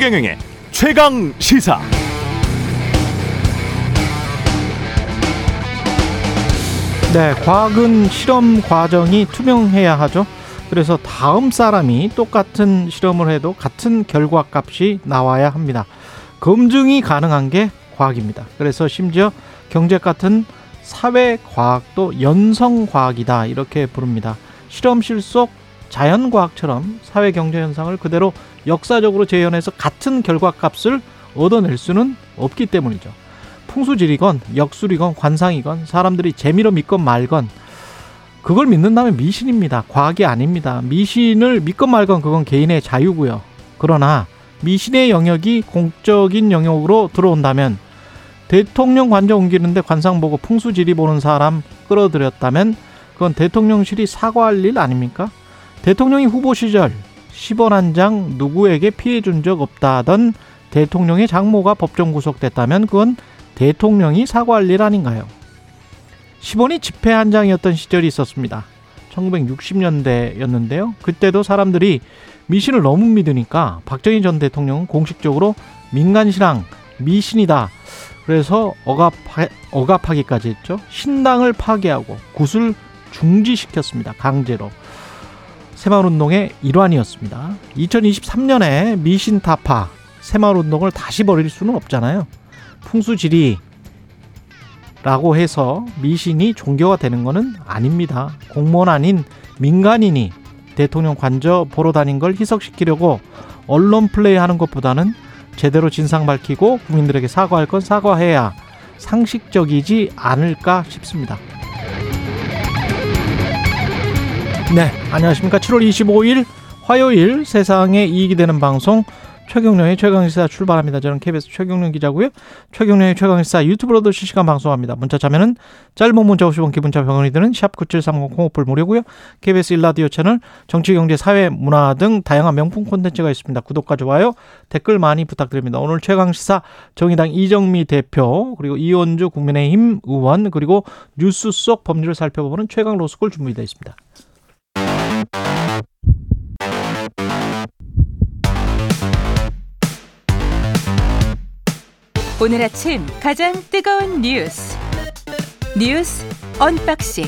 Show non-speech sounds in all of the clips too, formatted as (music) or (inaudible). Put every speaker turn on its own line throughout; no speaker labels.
최경영의 최강 시사.
네, 과학은 실험 과정이 투명해야 하죠. 그래서 다음 사람이 똑같은 실험을 해도 같은 결과 값이 나와야 합니다. 검증이 가능한 게 과학입니다. 그래서 심지어 경제 같은 사회 과학도 연성 과학이다 이렇게 부릅니다. 실험실 속 자연 과학처럼 사회 경제 현상을 그대로 역사적으로 재현해서 같은 결과 값을 얻어낼 수는 없기 때문이죠. 풍수질이건 역술이건 관상이건 사람들이 재미로 믿건 말건 그걸 믿는다면 미신입니다. 과학이 아닙니다. 미신을 믿건 말건 그건 개인의 자유고요. 그러나 미신의 영역이 공적인 영역으로 들어온다면 대통령 관저 옮기는데 관상 보고 풍수지리 보는 사람 끌어들였다면 그건 대통령실이 사과할 일 아닙니까? 대통령이 후보 시절 10원 한 장 누구에게 피해 준 적 없다던 대통령의 장모가 법정 구속됐다면 그건 대통령이 사과할 일 아닌가요? 10원이 지폐 한 장이었던 시절이 있었습니다. 1960년대였는데요. 그때도 사람들이 미신을 너무 믿으니까 박정희 전 대통령은 공식적으로 민간신앙, 미신이다. 그래서 억압하, 억압하기까지 했죠. 신당을 파괴하고 구슬 중지시켰습니다. 강제로. 새마을운동의 일환이었습니다. 2023년에 미신 타파, 새마을운동을 다시 벌일 수는 없잖아요. 풍수지리, 라고 해서 미신이 종교가 되는 것은 아닙니다. 공무원 아닌 민간인이 대통령 관저 보러 다닌 걸 희석시키려고 언론 플레이 하는 것보다는 제대로 진상 밝히고 국민들에게 사과할 건 사과해야 상식적이지 않을까 싶습니다. 네, 안녕하십니까. 7월 25일 화요일 세상에 이익이 되는 방송 최경련의 최강시사 출발합니다. 저는 KBS 최경련 기자고요. 최경련의 최강시사 유튜브로도 실시간 방송합니다. 문자 자면은 짧은 문자 50원 기본자 병원이 드는 샵 9730 콩오플 무료고요. KBS 일라디오 채널 정치, 경제, 사회, 문화 등 다양한 명품 콘텐츠가 있습니다. 구독과 좋아요, 댓글 많이 부탁드립니다. 오늘 최강시사 정의당 이정미 대표 그리고 이원주 국민의힘 의원 그리고 뉴스 속 법률을 살펴보는 최강 로스쿨 준비되어 있습니다.
오늘 아침 가장 뜨거운 뉴스 뉴스 언박싱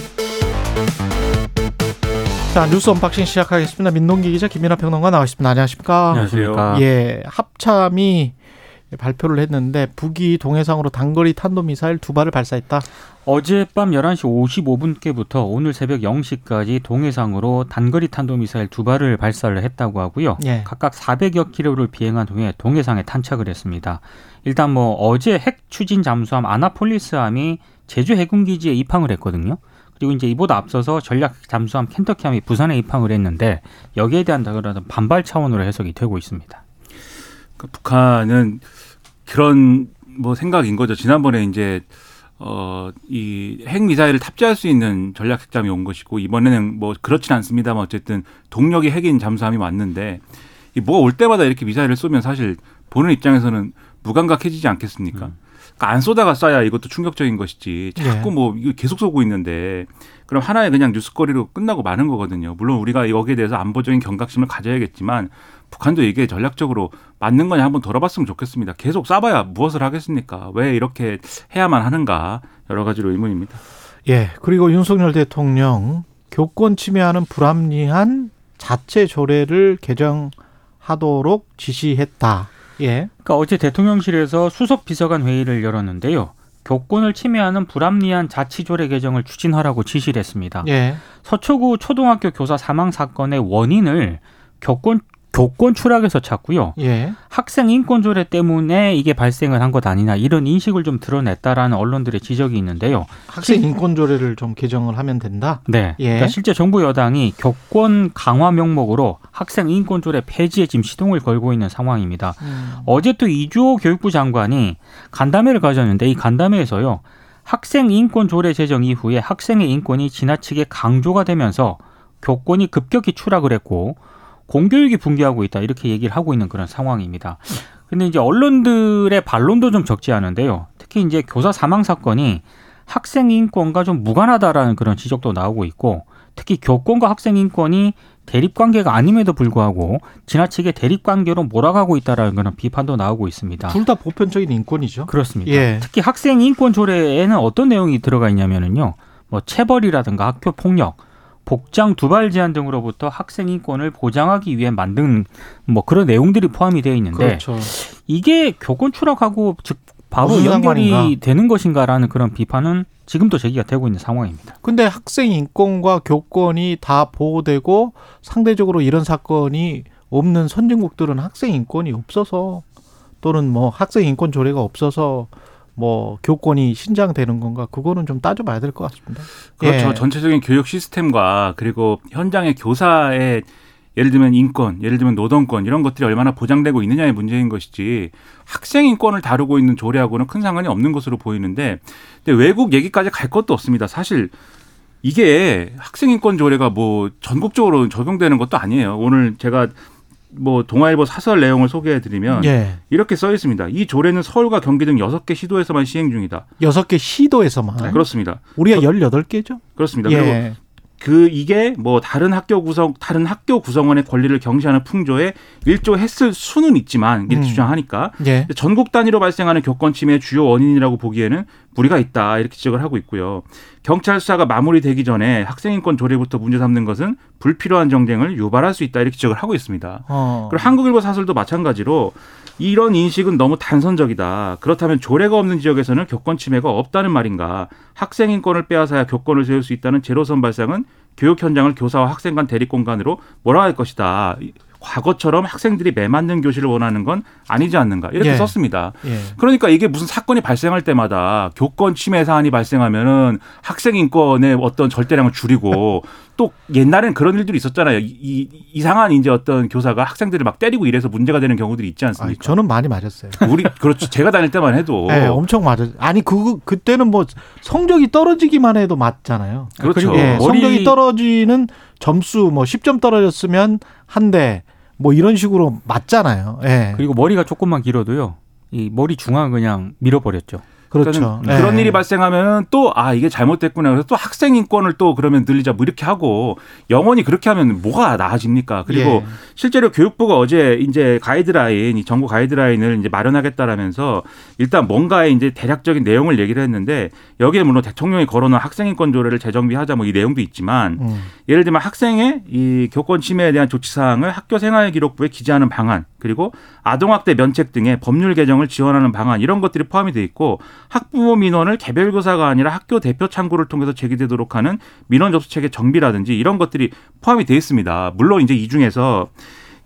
자 뉴스 unboxing 시작하겠습니다. 민동기 기자 김민아 평론가 나와있습니다. 안녕하십니까?
안녕하세요.
예, 합참이 발표를 했는데 북이 동해상으로 단거리 탄도미사일 두 발을 발사했다.
어젯밤 11시 55분께부터 오늘 새벽 0시까지 동해상으로 단거리 탄도미사일 두 발을 발사를 했다고 하고요.
예.
각각 400여 킬로를 비행한 후에 동해상에 탄착을 했습니다. 일단 뭐 어제 핵 추진 잠수함 아나폴리스함이 제주 해군기지에 입항을 했거든요. 그리고 이제 이보다 앞서서 전략 잠수함 켄터키함이 부산에 입항을 했는데 여기에 대한 반발 차원으로 해석이 되고 있습니다.
그 북한은 그런 뭐 생각인 거죠. 지난번에 이제 어, 이 핵미사일을 탑재할 수 있는 전략 핵잠이 온 것이고, 이번에는 뭐 그렇진 않습니다만 어쨌든 동력이 핵인 잠수함이 왔는데, 이 뭐가 올 때마다 이렇게 미사일을 쏘면 사실 보는 입장에서는 무감각해지지 않겠습니까?
음.
그러니까 안 쏘다가 쏴야 이것도 충격적인 것이지. 자꾸
예.
뭐 이거 계속 쏘고 있는데, 그럼 하나의 그냥 뉴스거리로 끝나고 마는 거거든요. 물론 우리가 여기에 대해서 안보적인 경각심을 가져야겠지만, 북한도 이게 전략적으로 맞는 거냐 한번 돌아봤으면 좋겠습니다. 계속 쏴봐야 무엇을 하겠습니까? 왜 이렇게 해야만 하는가 여러 가지로 의문입니다.
예, 그리고 윤석열 대통령 교권 침해하는 불합리한 자체 조례를 개정하도록 지시했다. 예,
그러니까 어제 대통령실에서 수석 비서관 회의를 열었는데요. 교권을 침해하는 불합리한 자치조례 개정을 추진하라고 지시를 했습니다.
예,
서초구 초등학교 교사 사망 사건의 원인을 교권 교권 추락에서 찾고요.
예,
학생 인권 조례 때문에 이게 발생을 한 것 아니냐 이런 인식을 좀 드러냈다라는 언론들의 지적이 있는데요.
학생 인권 조례를 좀 개정을 하면 된다.
네.
예.
그러니까 실제 정부 여당이 교권 강화 명목으로 학생 인권 조례 폐지에 지금 시동을 걸고 있는 상황입니다.
음,
어제 또 이주호 교육부 장관이 간담회를 가졌는데 이 간담회에서요. 학생 인권 조례 제정 이후에 학생의 인권이 지나치게 강조가 되면서 교권이 급격히 추락을 했고 공교육이 붕괴하고 있다 이렇게 얘기를 하고 있는 그런 상황입니다. 근데 이제 언론들의 반론도 좀 적지 않은데요. 특히 이제 교사 사망 사건이 학생 인권과 좀 무관하다라는 그런 지적도 나오고 있고 특히 교권과 학생 인권이 대립 관계가 아님에도 불구하고 지나치게 대립 관계로 몰아가고 있다라는 그런 비판도 나오고 있습니다.
둘 다 보편적인 인권이죠.
그렇습니다.
예.
특히 학생 인권 조례에는 어떤 내용이 들어가 있냐면은요. 뭐 체벌이라든가 학교 폭력, 복장 두발 제한 등으로부터 학생 인권을 보장하기 위해 만든 뭐 그런 내용들이 포함이 되어 있는데
그렇죠.
이게 교권 추락하고 즉 바로 연결이
상관인가?
되는 것인가라는 그런 비판은 지금도 제기가 되고 있는 상황입니다.
근데 학생 인권과 교권이 다 보호되고 상대적으로 이런 사건이 없는 선진국들은 학생 인권이 없어서 또는 뭐 학생 인권 조례가 없어서 뭐 교권이 신장되는 건가 그거는 좀 따져봐야 될 것 같습니다.
그렇죠.
예.
전체적인 교육 시스템과 그리고 현장의 교사의 예를 들면 인권, 예를 들면 노동권 이런 것들이 얼마나 보장되고 있느냐의 문제인 것이지 학생 인권을 다루고 있는 조례하고는 큰 상관이 없는 것으로 보이는데 근데 외국 얘기까지 갈 것도 없습니다. 사실 이게 학생 인권 조례가 뭐 전국적으로 적용되는 것도 아니에요. 오늘 제가 뭐 동아일보 사설 내용을 소개해 드리면
예.
이렇게 써 있습니다. 이 조례는 서울과 경기 등 여섯 개 시도에서만 시행 중이다.
여섯 개 시도에서만
네, 그렇습니다.
우리가 열여덟 개죠.
그렇습니다. 그리고
예.
그 이게 뭐 다른 학교 구성 다른 학교 구성원의 권리를 경시하는 풍조에 일조했을 수는 있지만 이렇게
음.
주장하니까
예.
전국 단위로 발생하는 교권 침해의 주요 원인이라고 보기에는 무리가 있다 이렇게 지적을 하고 있고요. 경찰 수사가 마무리되기 전에 학생 인권 조례부터 문제 삼는 것은 불필요한 정쟁을 유발할 수 있다 이렇게 지적을 하고 있습니다.
어.
그리고 한국일보 사설도 마찬가지로 이런 인식은 너무 단선적이다. 그렇다면 조례가 없는 지역에서는 교권 침해가 없다는 말인가? 학생 인권을 빼앗아야 교권을 세울 수 있다는 제로선 발상은 교육 현장을 교사와 학생 간 대립 공간으로 몰아갈 것이다. 이- 과거처럼 학생들이 매맞는 교실을 원하는 건 아니지 않는가 이렇게
예.
썼습니다.
예.
그러니까 이게 무슨 사건이 발생할 때마다 교권 침해 사안이 발생하면은 학생 인권의 어떤 절대량을 줄이고 (laughs) 또 옛날엔 그런 일들이 있었잖아요. 이, 이 이상한 이제 어떤 교사가 학생들을 막 때리고 이래서 문제가 되는 경우들이 있지 않습니까?
저는 많이 맞았어요.
우리 그렇죠. 제가 다닐 때만 해도
네, 엄청 맞았. 아니 그 그때는 뭐 성적이 떨어지기만 해도 맞잖아요.
그렇죠.
예,
머리-
성적이 떨어지는 점수 뭐 10점 떨어졌으면 한 대 뭐 이런 식으로 맞잖아요. 예.
그리고 머리가 조금만 길어도요. 이 머리 중앙 그냥 밀어버렸죠.
그렇죠.
그러니까 그런
예.
일이 발생하면 또 아 이게 잘못됐구나 그래서 또 학생 인권을 또 그러면 늘리자 뭐 이렇게 하고 영원히 그렇게 하면 뭐가 나아집니까? 그리고
예.
실제로 교육부가 어제 이제 가이드라인, 이 정부 가이드라인을 이제 마련하겠다라면서 일단 뭔가의 이제 대략적인 내용을 얘기를 했는데 여기에 물론 대통령이 걸어놓은 학생 인권 조례를 재정비하자 뭐 이 내용도 있지만
음.
예를 들면 학생의 이 교권 침해에 대한 조치 사항을 학교 생활 기록부에 기재하는 방안 그리고 아동학대 면책 등의 법률 개정을 지원하는 방안 이런 것들이 포함이 돼 있고 학부모 민원을 개별 교사가 아니라 학교 대표 창구를 통해서 제기되도록 하는 민원 접수 체계 정비라든지 이런 것들이 포함이 돼 있습니다. 물론 이제 이 중에서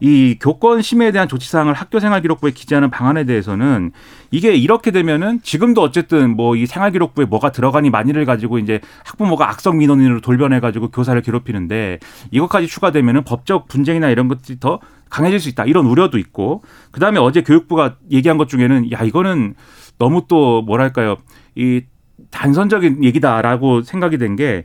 이 교권 심해에 대한 조치 사항을 학교 생활 기록부에 기재하는 방안에 대해서는 이게 이렇게 되면은 지금도 어쨌든 뭐 이 생활 기록부에 뭐가 들어가니 만일을 가지고 이제 학부모가 악성 민원인으로 돌변해 가지고 교사를 괴롭히는데 이것까지 추가되면은 법적 분쟁이나 이런 것들이 더 강해질 수 있다 이런 우려도 있고 그다음에 어제 교육부가 얘기한 것 중에는 야 이거는 너무 또 뭐랄까요 이 단선적인 얘기다라고 생각이 된 게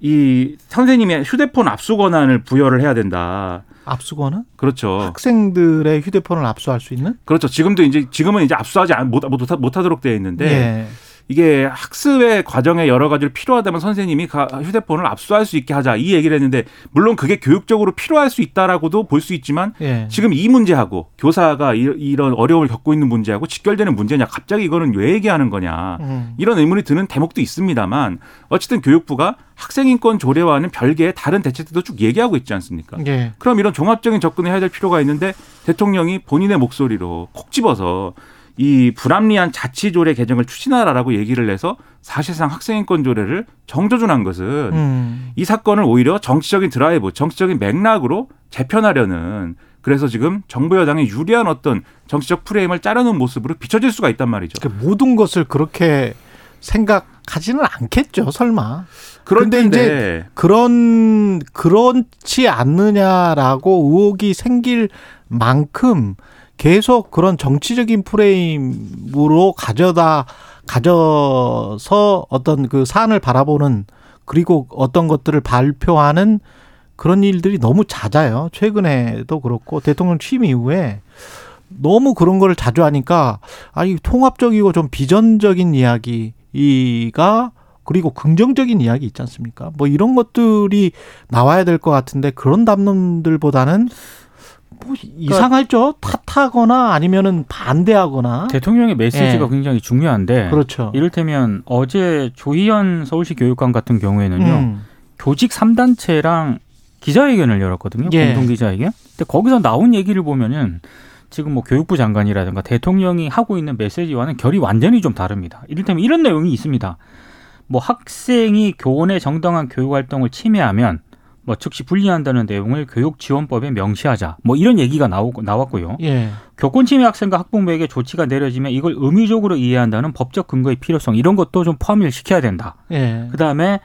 이 선생님의 휴대폰 압수 권한을 부여를 해야 된다.
압수거는
그렇죠.
학생들의 휴대폰을 압수할 수 있는?
그렇죠. 지금도 이제 지금은 이제 압수하지 않- 못, 못, 못 하도록 되어 있는데
예.
이게 학습의 과정에 여러 가지로 필요하다면 선생님이 가- 휴대폰을 압수할 수 있게 하자 이 얘기를 했는데 물론 그게 교육적으로 필요할 수 있다라고도 볼 수 있지만
예.
지금 이 문제하고 교사가 이- 이런 어려움을 겪고 있는 문제하고 직결되는 문제냐 갑자기 이거는 왜 얘기하는 거냐
음.
이런 의문이 드는 대목도 있습니다만 어쨌든 교육부가 학생 인권 조례와는 별개의 다른 대책들도 쭉 얘기하고 있지 않습니까?
예.
그럼 이런 종합적인 접근을 해야 될 필요가 있는데 대통령이 본인의 목소리로 콕 집어서 이 불합리한 자치조례 개정을 추진하라라고 얘기를 해서 사실상 학생인권 조례를 정조준한 것은
음.
이 사건을 오히려 정치적인 드라이브, 정치적인 맥락으로 재편하려는 그래서 지금 정부 여당에 유리한 어떤 정치적 프레임을 짜려는 모습으로 비춰질 수가 있단 말이죠.
그 모든 것을 그렇게 생각하지는 않겠죠, 설마.
텐데
이제 그런 그렇지 않느냐라고 의혹이 생길 만큼 계속 그런 정치적인 프레임으로 가져다 가져서 어떤 그 사안을 바라보는 그리고 어떤 것들을 발표하는 그런 일들이 너무 잦아요. 최근에도 그렇고 대통령 취임 이후에 너무 그런 거를 자주 하니까 아니 통합적이고 좀 비전적인 이야기가 그리고 긍정적인 이야기 있지 않습니까? 뭐 이런 것들이 나와야 될 것 같은데 그런 담론들보다는 뭐 이상하죠. 탓하거나 아니면은 반대하거나.
대통령의 메시지가
예.
굉장히 중요한데
그렇죠.
이를테면 어제 조희연 서울시 교육감 같은 경우에는요.
음.
교직 3단체랑 기자회견을 열었거든요.
예.
공동 기자회견. 근데 거기서 나온 얘기를 보면은 지금 뭐 교육부 장관이라든가 대통령이 하고 있는 메시지와는 결이 완전히 좀 다릅니다. 이를테면 이런 내용이 있습니다. 뭐 학생이 교원의 정당한 교육 활동을 침해하면 뭐 즉시 분리한다는 내용을 교육지원법에 명시하자. 뭐 이런 얘기가 나오고 나왔고요.
예.
교권 침해 학생과 학부모에게 조치가 내려지면 이걸 의무적으로 이해한다는 법적 근거의 필요성 이런 것도 좀 포함을 시켜야 된다.
예.
그다음에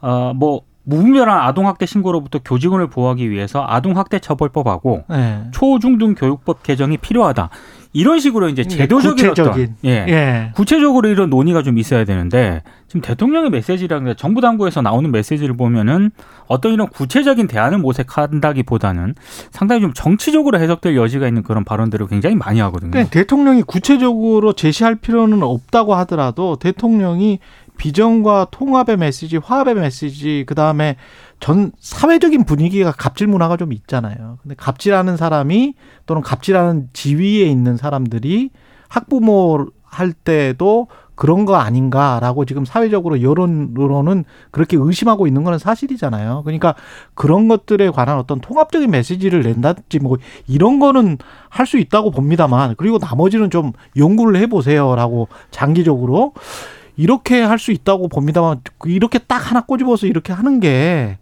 어뭐 무분별한 아동학대 신고로부터 교직원을 보호하기 위해서 아동학대 처벌법하고
예.
초중등 교육법 개정이 필요하다. 이런 식으로 이제 제도적인
구체적인.
어떤 예.
예.
구체적으로 이런 논의가 좀 있어야 되는데 지금 대통령의 메시지랑 정부 당국에서 나오는 메시지를 보면은 어떤 이런 구체적인 대안을 모색한다기보다는 상당히 좀 정치적으로 해석될 여지가 있는 그런 발언들을 굉장히 많이 하거든요.
그러니까 대통령이 구체적으로 제시할 필요는 없다고 하더라도 대통령이 비전과 통합의 메시지, 화합의 메시지, 그 다음에 전 사회적인 분위기가 갑질 문화가 좀 있잖아요. 근데 갑질하는 사람이 또는 갑질하는 지위에 있는 사람들이 학부모 할 때도 그런 거 아닌가라고 지금 사회적으로 여론으로는 그렇게 의심하고 있는 거는 사실이잖아요. 그러니까 그런 것들에 관한 어떤 통합적인 메시지를 낸다든지 뭐 이런 거는 할 수 있다고 봅니다만 그리고 나머지는 좀 연구를 해보세요라고 장기적으로 이렇게 할 수 있다고 봅니다만 이렇게 딱 하나 꼬집어서 이렇게 하는 게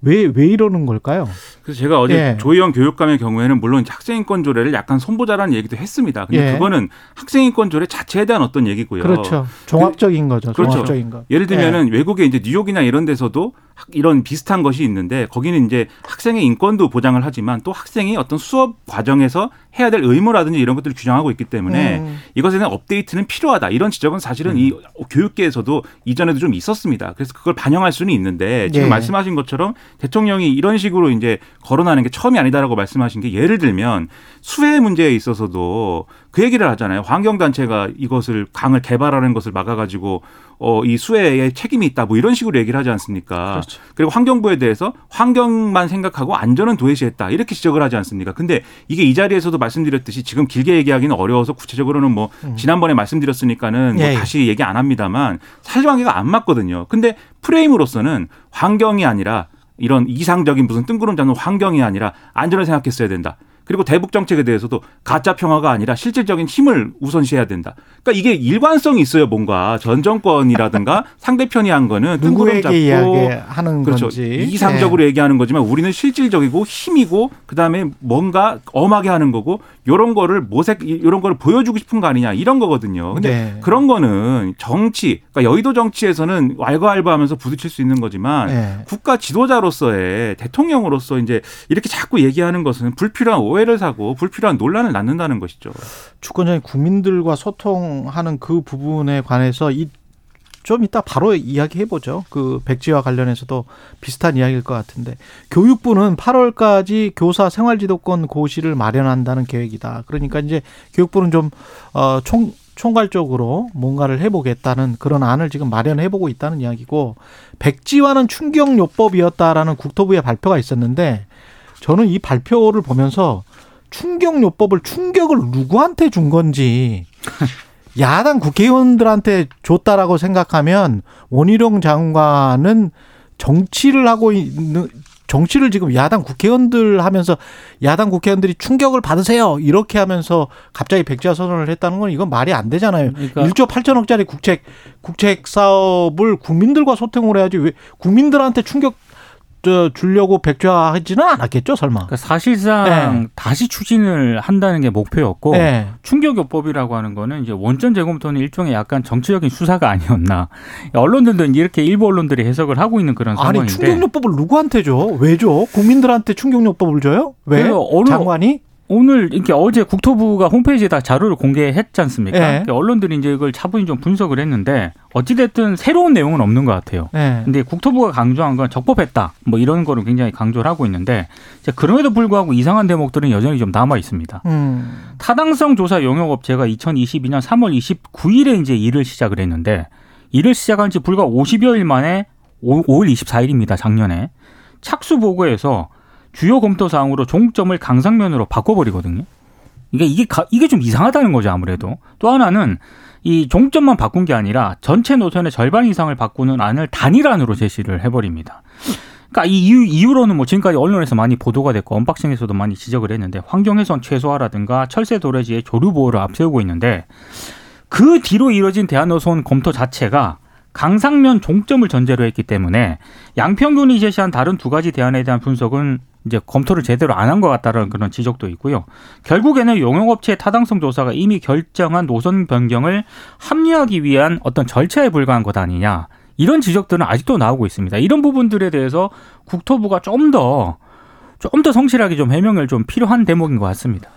왜 왜 이러는 걸까요?
그래서 제가 어제
예.
조희연 교육감의 경우에는 물론 학생인권 조례를 약간 손보자라는 얘기도 했습니다. 근데
예.
그거는 학생인권 조례 자체에 대한 어떤 얘기고요.
그렇죠. 종합적인 거죠.
그렇죠.
종합적인 거.
예를 들면은
예.
외국에 이제 뉴욕이나 이런 데서도 학- 이런 비슷한 것이 있는데 거기는 이제 학생의 인권도 보장을 하지만 또 학생이 어떤 수업 과정에서 해야 될 의무라든지 이런 것들을 규정하고 있기 때문에
음.
이것에 대한 업데이트는 필요하다. 이런 지적은 사실은 이 교육계에서도 이전에도 좀 있었습니다. 그래서 그걸 반영할 수는 있는데 지금
예.
말씀하신 것처럼 대통령이 이런 식으로 이제 거론하는 게 처음이 아니다라고 말씀하신 게 예를 들면 수해 문제에 있어서도 그 얘기를 하잖아요. 환경단체가 이것을 강을 개발하는 것을 막아가지고 어, 이 수해에 책임이 있다 뭐 이런 식으로 얘기를 하지 않습니까?
그렇죠.
그리고 환경부에 대해서 환경만 생각하고 안전은 도외시했다 이렇게 지적을 하지 않습니까? 근데 이게 이 자리에서도 말씀드렸듯이 지금 길게 얘기하기는 어려워서 구체적으로는 뭐 지난번에 말씀드렸으니까는 뭐
음. 예.
다시 얘기 안 합니다만 사실관계가 안 맞거든요. 근데 프레임으로서는 환경이 아니라 이런 이상적인 무슨 뜬구름 잡는 환경이 아니라 안전을 생각했어야 된다. 그리고 대북 정책에 대해서도 가짜 평화가 아니라 실질적인 힘을 우선시해야 된다. 그러니까 이게 일관성이 있어요, 뭔가 전 정권이라든가 (laughs) 상대편이 한 거는 뜬구름 잡고
이야기하는
그렇죠.
건지
이상적으로 얘기하는 거지만 우리는 실질적이고 힘이고 그다음에 뭔가 엄하게 하는 거고 요런 거를 모색 요런 거를 보여주고 싶은 거 아니냐 이런 거거든요. 근데
네.
그런 거는 정치 그러니까 여의도 정치에서는 왈가왈부하면서 부딪힐 수 있는 거지만
네.
국가 지도자로서의 대통령으로서 이제 이렇게 자꾸 얘기하는 것은 불필요한 오해 를 사고 불필요한 논란을 낳는다는 것이죠.
주권자인 국민들과 소통하는 그 부분에 관해서 이 좀 이따 바로 이야기해 보죠. 그 백지와 관련해서도 비슷한 이야기일 것 같은데 교육부는 8월까지 교사 생활지도권 고시를 마련한다는 계획이다. 그러니까 이제 교육부는 좀어총 총괄적으로 뭔가를 해보겠다는 그런 안을 지금 마련해보고 있다는 이야기고 백지화는 충격요법이었다라는 국토부의 발표가 있었는데 저는 이 발표를 보면서 충격요법을 충격을 누구한테 준 건지 (laughs) 야당 국회의원들한테 줬다라고 생각하면 원희룡 장관은 정치를 하고 있는 정치를 지금 야당 국회의원들 하면서 야당 국회의원들이 충격을 받으세요 이렇게 하면서 갑자기 백지화 선언을 했다는 건 이건 말이 안 되잖아요.
그러니까
1조 8천억짜리 국책 국책 사업을 국민들과 소통을 해야지 왜 국민들한테 충격 저 주려고 백지화하지는 않았겠죠 설마.
그러니까 사실상
네.
다시 추진을 한다는 게 목표였고
네.
충격요법이라고 하는 거는 이제 원전 재검토는 일종의 약간 정치적인 수사가 아니었나. 언론들도 이제 이렇게 일부 언론들이 해석을 하고 있는 그런
아니
상황인데.
충격요법을 누구한테 줘? 왜 줘? 국민들한테 충격요법을 줘요? 왜? 장관이?
오늘 이렇게 어제 국토부가 홈페이지에 다 자료를 공개했지 않습니까?
예.
그러니까 언론들이 이제 이걸 차분히 좀 분석을 했는데 어찌됐든 새로운 내용은 없는 것 같아요.
네.
근데 국토부가 강조한 건 적법했다. 뭐 이런 거를 굉장히 강조를 하고 있는데 그럼에도 불구하고 이상한 대목들은 여전히 좀 남아 있습니다.
음.
타당성 조사 용역 업체가 2022년 3월 29일에 이제 일을 시작을 했는데 이를 시작한 지 불과 50여일 만에 5, 5월 24일입니다. 작년에 착수 보고에서 주요 검토 사항으로 종점을 강상면으로 바꿔버리거든요. 이게 이게 가, 이게 좀 이상하다는 거죠 아무래도. 또 하나는 이 종점만 바꾼 게 아니라 전체 노선의 절반 이상을 바꾸는 안을 단일안으로 제시를 해버립니다. 그러니까 이 이유, 이유로는 뭐 지금까지 언론에서 많이 보도가 됐고 언박싱에서도 많이 지적을 했는데 환경훼손 최소화라든가 철새 도래지의 조류 보호를 앞세우고 있는데 그 뒤로 이뤄진 대한노선 검토 자체가 강상면 종점을 전제로 했기 때문에 양평군이 제시한 다른 두 가지 대안에 대한 분석은 이제 검토를 제대로 안 한 것 같다는 그런 지적도 있고요. 결국에는 용역업체의 타당성 조사가 이미 결정한 노선 변경을 합리화하기 위한 어떤 절차에 불과한 것 아니냐. 이런 지적들은 아직도 나오고 있습니다. 이런 부분들에 대해서 국토부가 좀 더, 좀 더 성실하게 좀 해명을 좀 필요한 대목인 것 같습니다.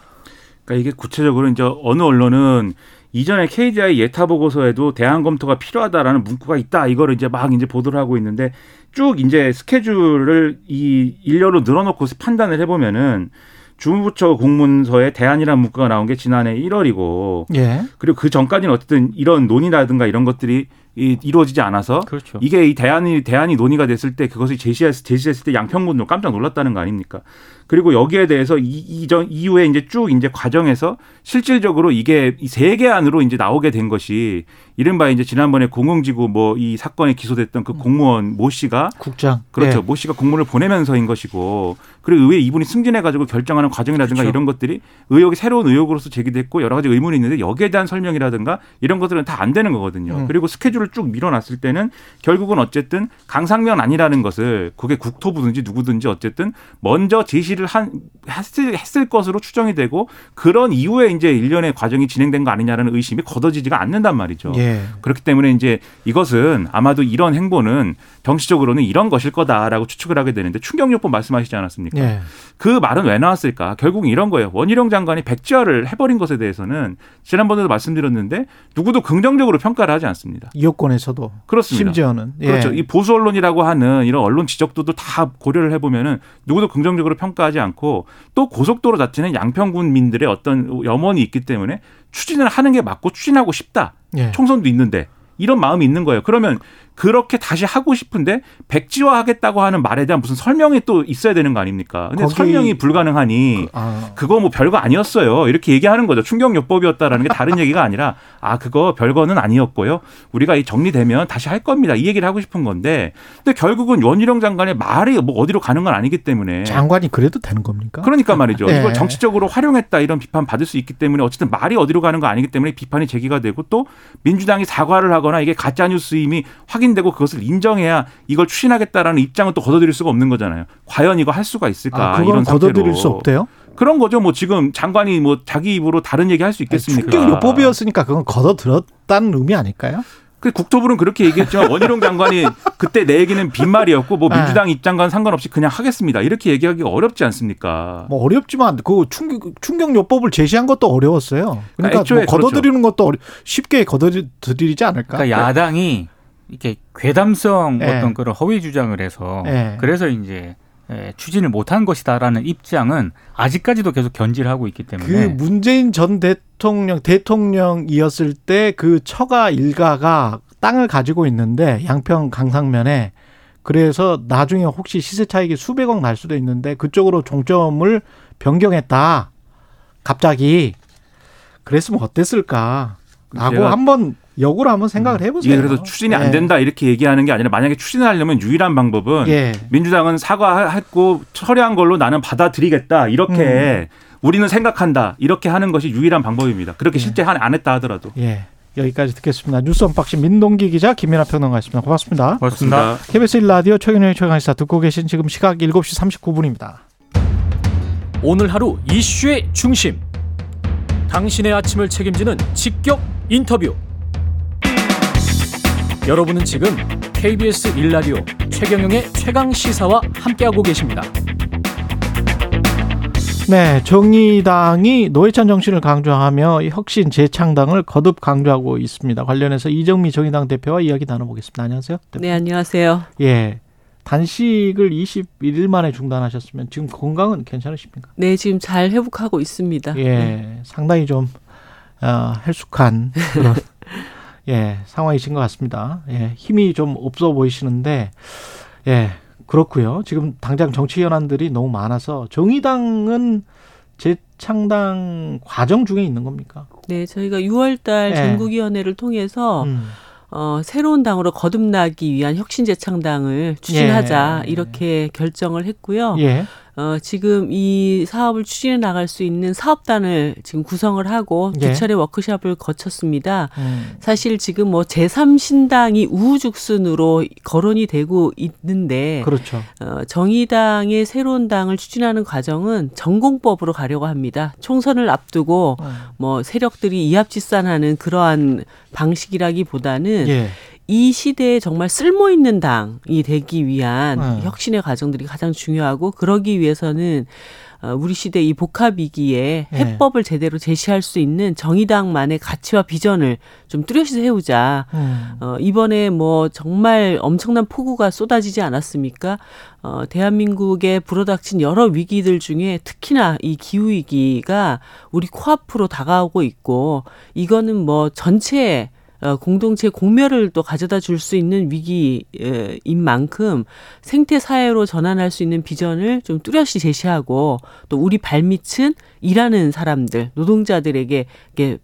그러니까 이게 구체적으로 이제 어느 언론은 이전에 KDI 예타 보고서에도 대안 검토가 필요하다라는 문구가 있다. 이거를 이제 막 이제 보도를 하고 있는데 쭉 이제 스케줄을 이 일렬로 늘어놓고 판단을 해보면은 주무부처 공문서에 대안이라는 문구가 나온 게 지난해 1월이고
예.
그리고 그 전까지는 어쨌든 이런 논의라든가 이런 것들이 이, 이루어지지 않아서
그렇죠.
이게 이 대안이 대안이 논의가 됐을 때 그것을 제시했, 제시했을 때 양평군도 깜짝 놀랐다는 거 아닙니까? 그리고 여기에 대해서 이, 이전 이후에 이제 쭉 이제 과정에서 실질적으로 이게 이세개 안으로 이제 나오게 된 것이 이른바 이제 지난번에 공흥지구 뭐 이 사건에 기소됐던 그 공무원 모 씨가
국장.
그렇죠.
예.
모 씨가 공문을 보내면서인 것이고 그리고 의회 이분이 승진해 가지고 결정하는 과정이라든가
그렇죠.
이런 것들이 의혹이 새로운 의혹으로서 제기됐고 여러 가지 의문이 있는데 여기에 대한 설명이라든가 이런 것들은 다 안 되는 거거든요.
음.
그리고 스케줄을 쭉 밀어놨을 때는 결국은 어쨌든 강상면 아니라는 것을 그게 국토부든지 누구든지 어쨌든 먼저 제시를 한 했을, 했을 것으로 추정이 되고 그런 이후에 이제 일련의 과정이 진행된 거 아니냐라는 의심이 걷어지지가 않는단 말이죠.
예.
그렇기 때문에 이제 이것은 아마도 이런 행보는 정치적으로는 이런 것일 거다라고 추측을 하게 되는데 충격요법 말씀하시지 않았습니까?
예.
그 말은 왜 나왔을까? 결국은 이런 거예요. 원희룡 장관이 백지화를 해버린 것에 대해서는 지난번에도 말씀드렸는데 누구도 긍정적으로 평가를 하지 않습니다.
이 여권에서도
그렇습니다.
심지어는 예.
그렇죠. 이 보수 언론이라고 하는 이런 언론 지적도도 다 고려를 해보면은 누구도 긍정적으로 평가하지 않고 또 고속도로 자체는 양평군민들의 어떤 염원이 있기 때문에 추진을 하는 게 맞고 추진하고 싶다.
예.
총선도 있는데 이런 마음이 있는 거예요. 그러면 그렇게 다시 하고 싶은데 백지화 하겠다고 하는 말에 대한 무슨 설명이 또 있어야 되는 거 아닙니까? 근데
거기-
설명이 불가능하니
아,
그거 뭐 별거 아니었어요. 이렇게 얘기하는 거죠. 충격요법이었다라는 게 다른 얘기가 아니라 아 그거 별거는 아니었고요. 우리가 이 정리되면 다시 할 겁니다. 이 얘기를 하고 싶은 건데 근데 결국은 원희룡 장관의 말이 뭐 어디로 가는 건 아니기 때문에
장관이 그래도 되는 겁니까?
그러니까 말이죠.
예.
이걸 정치적으로 활용했다 이런 비판 받을 수 있기 때문에 어쨌든 말이 어디로 가는 거 아니기 때문에 비판이 제기가 되고 또 민주당이 사과를 하거나 이게 가짜 뉴스임이 확인 되고 그것을 인정해야 이걸 추진하겠다라는 입장은 또 걷어들일 수가 없는 거잖아요. 과연 이거 할 수가 있을까
아, 그건
이런 상태로.
걷어들일 수 없대요.
그런 거죠. 뭐 지금 장관이 뭐 자기 입으로 다른 얘기 할 수 있겠습니까?
충격요법이었으니까 그건 걷어들었다는 의미 아닐까요?
그 국토부는 그렇게 얘기했지만 원희룡 장관이 (laughs) 그때 내 얘기는 빈말이었고 뭐
네.
민주당 입장과는 상관없이 그냥 하겠습니다. 이렇게 얘기하기가 어렵지 않습니까?
뭐 어렵지만 그 충격 충격요법을 제시한 것도 어려웠어요. 그러니까
애초에
뭐 걷어들이는 것도 어려, 쉽게 걷어들이지 않을까?
그러니까 야당이 이렇게 괴담성
예.
어떤 그런 허위 주장을 해서
예.
그래서 이제 예, 추진을 못한 것이다라는 입장은 아직까지도 계속 견지를 하고 있기 때문에
그 문재인 전 대통령 대통령이었을 때 그 처가 일가가 땅을 가지고 있는데 양평 강상면에 그래서 나중에 혹시 시세 차익이 수백억 날 수도 있는데 그쪽으로 종점을 변경했다. 갑자기 그랬으면 어땠을까? 라고 한번 역으로 한번 생각을 해보세요.
이게 그래서 추진이 안
예.
된다 이렇게 얘기하는 게 아니라 만약에 추진하려면 유일한 방법은
예.
민주당은 사과했고 처리한 걸로 나는 받아들이겠다 이렇게
음.
우리는 생각한다 이렇게 하는 것이 유일한 방법입니다. 그렇게 실제 한- 안 했다 하더라도.
예. 여기까지 듣겠습니다. 뉴스 unboxing 민동기 기자 김민아 평론가였습니다. 고맙습니다.
그렇습니다.
KBS 1라디오 최경영의 최강시사 듣고 계신 지금 시각 7시 39분입니다.
오늘 하루 이슈의 중심. 당신의 아침을 책임지는 직격 인터뷰. 여러분은 지금 KBS 1라디오 최경영의 최강 시사와 함께하고 계십니다.
네, 정의당이 노회찬 정신을 강조하며 혁신 재창당을 거듭 강조하고 있습니다. 관련해서 이정미 정의당 대표와 이야기 나눠보겠습니다. 안녕하세요. 대표.
네, 안녕하세요.
예. 단식을 21일 만에 중단하셨으면 지금 건강은 괜찮으십니까?
네, 지금 잘 회복하고 있습니다.
예.
네.
상당히 좀 어, 헬쑥한 그런 (laughs) 예, 상황이신 것 같습니다. 예, 힘이 좀 없어 보이시는데, 예, 그렇고요. 지금 당장 정치 현안들이 너무 많아서 정의당은 재창당 과정 중에 있는 겁니까?
네, 저희가 6월달
예.
전국위원회를 통해서
음.
어, 새로운 당으로 거듭나기 위한 혁신 재창당을 추진하자
예.
이렇게 결정을 했고요.
예,
어, 지금 이 사업을 추진해 나갈 수 있는 사업단을 지금 구성을 하고
예.
두 차례 워크숍을 거쳤습니다.
음.
사실 지금 뭐 제3신당이 우후죽순으로 거론이 되고 있는데
그렇죠.
어, 정의당의 새로운 당을 추진하는 과정은 전공법으로 가려고 합니다. 총선을 앞두고
어.
뭐 세력들이 이합집산하는 그러한 방식이라기보다는
예,
이 시대에 정말 쓸모 있는 당이 되기 위한
음.
혁신의 과정들이 가장 중요하고 그러기 위해서는 어, 우리 시대 이 복합 위기에
예.
해법을 제대로 제시할 수 있는 정의당만의 가치와 비전을 좀 뚜렷이 세우자.
음.
어, 이번에 뭐 정말 엄청난 폭우가 쏟아지지 않았습니까? 어, 대한민국에 불어닥친 여러 위기들 중에 특히나 이 기후위기가 우리 코앞으로 다가오고 있고 이거는 뭐 전체 어, 공동체 공멸을 또 가져다 줄 수 있는 위기인 만큼 생태 사회로 전환할 수 있는 비전을 좀 뚜렷이 제시하고 또 우리 발밑은 일하는 사람들 노동자들에게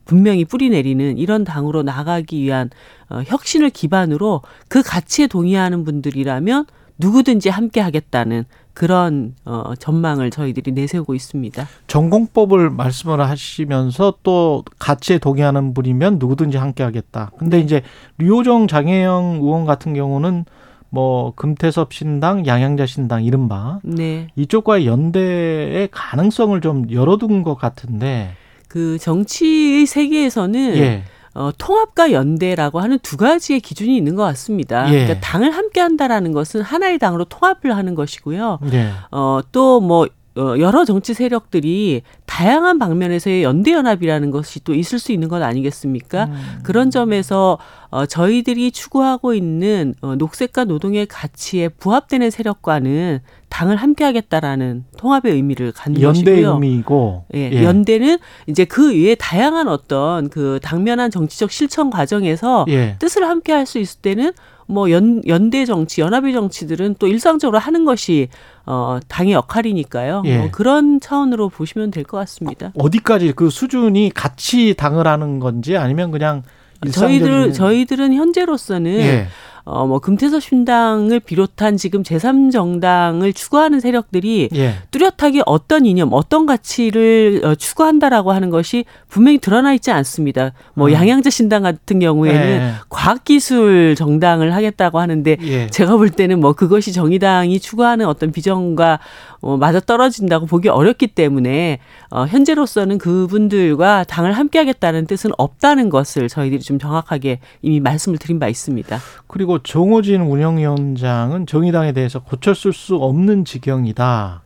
분명히 뿌리 내리는 이런 당으로 나가기 위한 어, 혁신을 기반으로 그 가치에 동의하는 분들이라면 누구든지 함께 하겠다는 그런 어, 전망을 저희들이 내세우고 있습니다.
전공법을 말씀을 하시면서 또 가치에 동의하는 분이면 누구든지 함께 하겠다. 근데 이제 류호정 장혜영 의원 같은 경우는 뭐 금태섭 신당, 양양자 신당 이른바
네.
이쪽과의 연대의 가능성을 좀 열어둔 것 같은데
그 정치의 세계에서는
예.
어, 통합과 연대라고 하는 두 가지의 기준이 있는 것 같습니다.
예.
그러니까 당을 함께 한다라는 것은 하나의 당으로 통합을 하는 것이고요.
예.
어, 또 뭐, 어, 여러 정치 세력들이 다양한 방면에서의 연대연합이라는 것이 또 있을 수 있는 것 아니겠습니까?
음.
그런 점에서 어, 저희들이 추구하고 있는 어, 녹색과 노동의 가치에 부합되는 세력과는 당을 함께하겠다라는 통합의 의미를 갖는
연대
것이고요.
의미이고
예,
예.
연대는 이제 그 외에 다양한 어떤 그 당면한 정치적 실천 과정에서
예.
뜻을 함께 할 수 있을 때는 뭐 연, 연대 정치, 연합의 정치들은 또 일상적으로 하는 것이 어, 당의 역할이니까요.
예.
뭐 그런 차원으로 보시면 될 것 같습니다.
어디까지 그 수준이 같이 당을 하는 건지 아니면 그냥
저희들 저희들은 현재로서는
예.
어, 뭐 금태섭 신당을 비롯한 지금 제3정당을 추구하는 세력들이
예.
뚜렷하게 어떤 이념, 어떤 가치를 어, 추구한다라고 하는 것이 분명히 드러나 있지 않습니다. 뭐
음.
양양자 신당 같은 경우에는
예.
과학기술 정당을 하겠다고 하는데
예.
제가 볼 때는 뭐 그것이 정의당이 추구하는 어떤 비전과 어, 맞아 떨어진다고 보기 어렵기 때문에 어, 현재로서는 그분들과 당을 함께하겠다는 뜻은 없다는 것을 저희들이 좀 정확하게 이미 말씀을 드린 바 있습니다.
그리고 정호진 운영위원장은 정의당에 대해서 고쳤을 수 없는 지경이다.